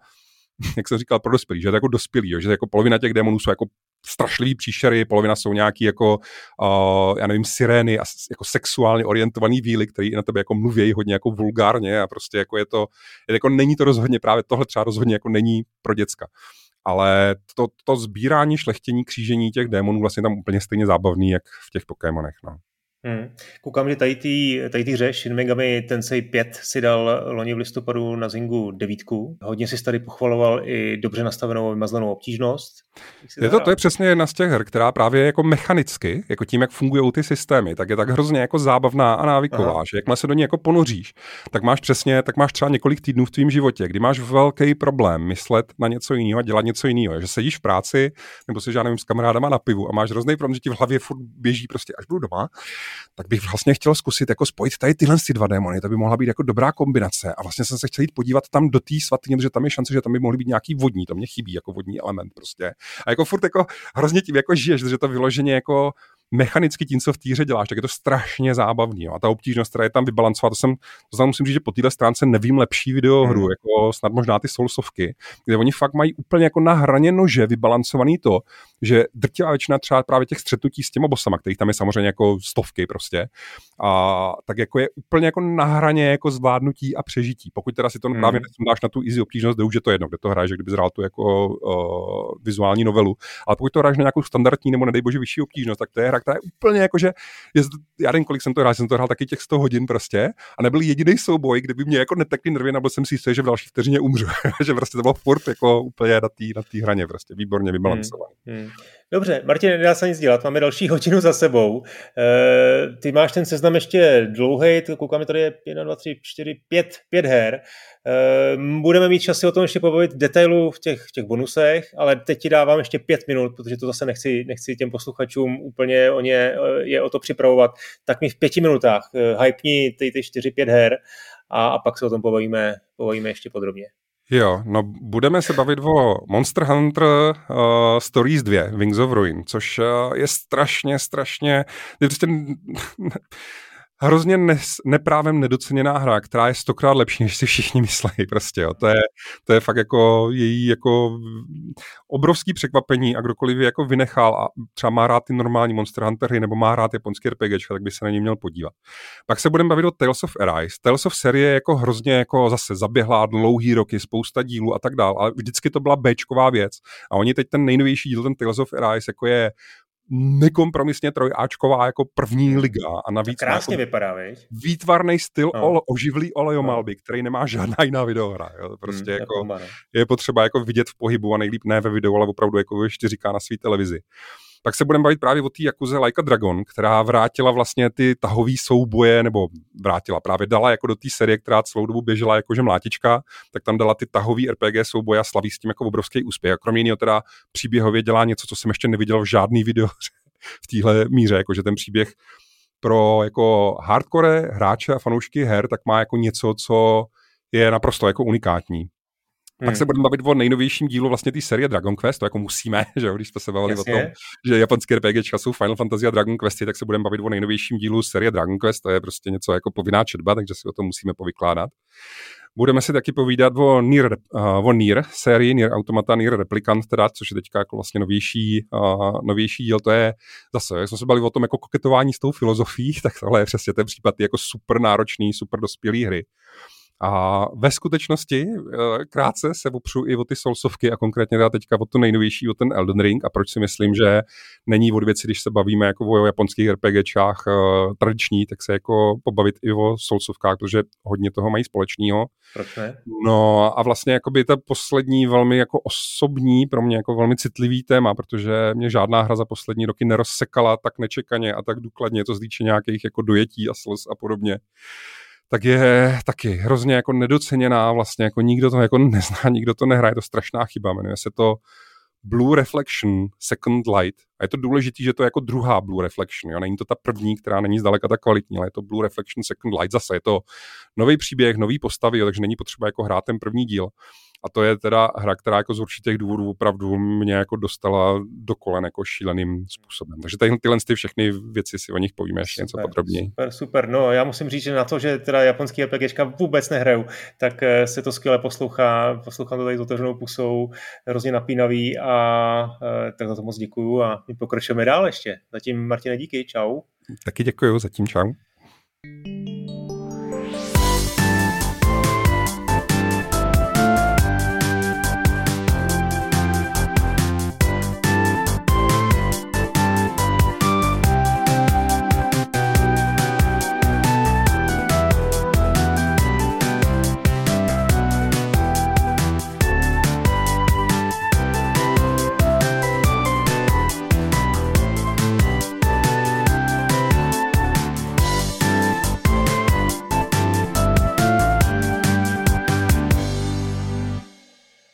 B: jak jsem říkal, pro dospělí, že je to jako dospělý, že jako polovina těch démonů jsou jako strašlivý příšery, polovina jsou nějaký jako, uh, já nevím, sirény a jako sexuálně orientovaný víly, který na tebe jako mluví hodně jako vulgárně a prostě jako je to, jako není to rozhodně právě tohle třeba rozhodně jako není pro děcka ale to, to sbírání, šlechtění, křížení těch démonů vlastně tam úplně stejně zábavný, jak v těch Pokémonech. No.
A: Hmm. Koukám, že tady ty, tady ty hře Shin Megami Tensei 5 si dal loni v listopadu na Zingu devítku. Hodně si tady pochvaloval i dobře nastavenou vymazlenou obtížnost.
B: Je to, to je přesně jedna z těch her, která právě jako mechanicky, jako tím, jak fungují ty systémy, tak je tak hrozně jako zábavná a návyková, Aha. že jakmile se do ní jako ponoříš, tak máš přesně, tak máš třeba několik týdnů v tvém životě, kdy máš velký problém myslet na něco jiného a dělat něco jiného. Že sedíš v práci, nebo se nevím, s kamarádama na pivu a máš hrozný problém, že ti v hlavě furt běží prostě až budu doma, tak bych vlastně chtěl zkusit jako spojit tady tyhle ty dva démony, to by mohla být jako dobrá kombinace. A vlastně jsem se chtěl jít podívat tam do té svatyně, protože tam je šance, že tam by mohly být nějaký vodní, to mě chybí jako vodní element prostě. A jako furt jako hrozně tím jako žiješ, že to vyloženě jako mechanicky tím, co v týře děláš, tak je to strašně zábavný. Jo. A ta obtížnost, která je tam vybalancovat, to jsem, to jsem musím říct, že po téhle stránce nevím lepší videohru, hmm. jako snad možná ty Soulsovky, kde oni fakt mají úplně jako na hraně nože vybalancovaný to, že drtivá většina třeba právě těch střetnutí s těma bosama, kterých tam je samozřejmě jako stovky prostě, a tak jako je úplně jako na hraně jako zvládnutí a přežití. Pokud teda si to hmm. právě dáš na tu easy obtížnost, kde už je to jedno, kde to hraješ, kdyby zhrál tu jako uh, vizuální novelu. Ale pokud to hraješ na nějakou standardní nebo nedej bože vyšší obtížnost, tak to je hra, která je úplně jako, že je, já nevím, kolik jsem to hrál, jsem to hrál taky těch 100 hodin prostě a nebyl jediný souboj, kdyby mě jako netekli nervy, nebo jsem si jistý, že v další vteřině umřu. že prostě to bylo furt jako úplně na té na hraně, prostě výborně vybalancovaný. Hmm. Hmm.
A: Dobře, Martin, nedá se nic dělat, máme další hodinu za sebou. E, ty máš ten seznam ještě dlouhý, koukáme tady je 1, 2, 3, 4, 5, 5 her. E, budeme mít čas si o tom ještě pobavit detailu v těch, v těch bonusech, ale teď ti dávám ještě pět minut, protože to zase nechci, nechci těm posluchačům úplně o ně, je o to připravovat. Tak mi v pěti minutách hypni ty, ty 4-5 her a, a pak se o tom pobavíme, pobavíme ještě podrobně.
B: Jo, no budeme se bavit o Monster Hunter uh, Stories 2, Wings of Ruin, což uh, je strašně, strašně, je prostě hrozně ne, neprávem nedoceněná hra, která je stokrát lepší, než si všichni myslí. Prostě, jo. To, je, to je fakt jako její jako obrovský překvapení a kdokoliv je jako vynechal a třeba má rád ty normální Monster Huntery nebo má rád japonský RPG, tak by se na ně měl podívat. Pak se budeme bavit o Tales of Arise. Tales of série je jako hrozně jako zase zaběhlá dlouhý roky, spousta dílů a tak dál, ale vždycky to byla Bčková věc. A oni teď ten nejnovější díl, ten Tales of Arise, jako je nekompromisně trojáčková jako první hmm. liga. A navíc
A: krásně jako vypadá, víš?
B: Výtvarný styl no. ole, oživlý olejomalby, no. který nemá žádná jiná videohra. Jo. Prostě hmm, jako, je potřeba jako vidět v pohybu a nejlíp ne ve videu, ale opravdu jako ve 4K na své televizi. Pak se budeme bavit právě o té Jakuze Like a Dragon, která vrátila vlastně ty tahové souboje, nebo vrátila, právě dala jako do té série, která celou dobu běžela jakože mlátička, tak tam dala ty tahové RPG souboje a slaví s tím jako obrovský úspěch. A kromě jiného teda příběhově dělá něco, co jsem ještě neviděl v žádný video v téhle míře, jakože ten příběh pro jako hardcore hráče a fanoušky her, tak má jako něco, co je naprosto jako unikátní. Hmm. Pak se budeme bavit o nejnovějším dílu vlastně té série Dragon Quest, to jako musíme, že jo, když jsme se bavili Jasně. o tom, že japonské RPGčka jsou Final Fantasy a Dragon Questy, tak se budeme bavit o nejnovějším dílu série Dragon Quest, to je prostě něco jako povinná četba, takže si o tom musíme povykládat. Budeme si taky povídat o Nier, uh, o Nier sérii, Nier Automata, Nier Replicant, teda, což je teďka jako vlastně novější, uh, novější díl, to je zase, jak jsme se bavili o tom jako koketování s tou filozofií, tak tohle je přesně ten případ jako super náročný, super dospělý hry. A ve skutečnosti eh, krátce se opřu i o ty Soulsovky a konkrétně teda teďka o to nejnovější, o ten Elden Ring a proč si myslím, že není od věci, když se bavíme jako o japonských RPGčkách uh, tradiční, tak se jako pobavit i o Soulsovkách, protože hodně toho mají společného.
A: Proč ne?
B: No a vlastně jako by ta poslední velmi jako osobní, pro mě jako velmi citlivý téma, protože mě žádná hra za poslední roky nerozsekala tak nečekaně a tak důkladně, to zdíče nějakých jako dojetí a slz a podobně tak je taky hrozně jako nedoceněná, vlastně jako nikdo to jako nezná, nikdo to nehraje, je to strašná chyba, jmenuje se to Blue Reflection Second Light. A je to důležité, že to je jako druhá Blue Reflection. Jo? Není to ta první, která není zdaleka tak kvalitní, ale je to Blue Reflection Second Light. Zase je to nový příběh, nový postavy, jo? takže není potřeba jako hrát ten první díl. A to je teda hra, která jako z určitých důvodů opravdu mě jako dostala do kolen jako šíleným způsobem. Takže tyhle, tyhle ty všechny věci si o nich povíme ještě něco podrobněji.
A: Super, super. No já musím říct, že na to, že teda japonský RPGčka vůbec nehraju, tak eh, se to skvěle poslouchá. Poslouchám to tady s otevřenou pusou, hrozně napínavý a eh, tak za to moc děkuju a my pokračujeme dál ještě. Zatím Martine díky, čau.
B: Taky děkuju, zatím čau. thank you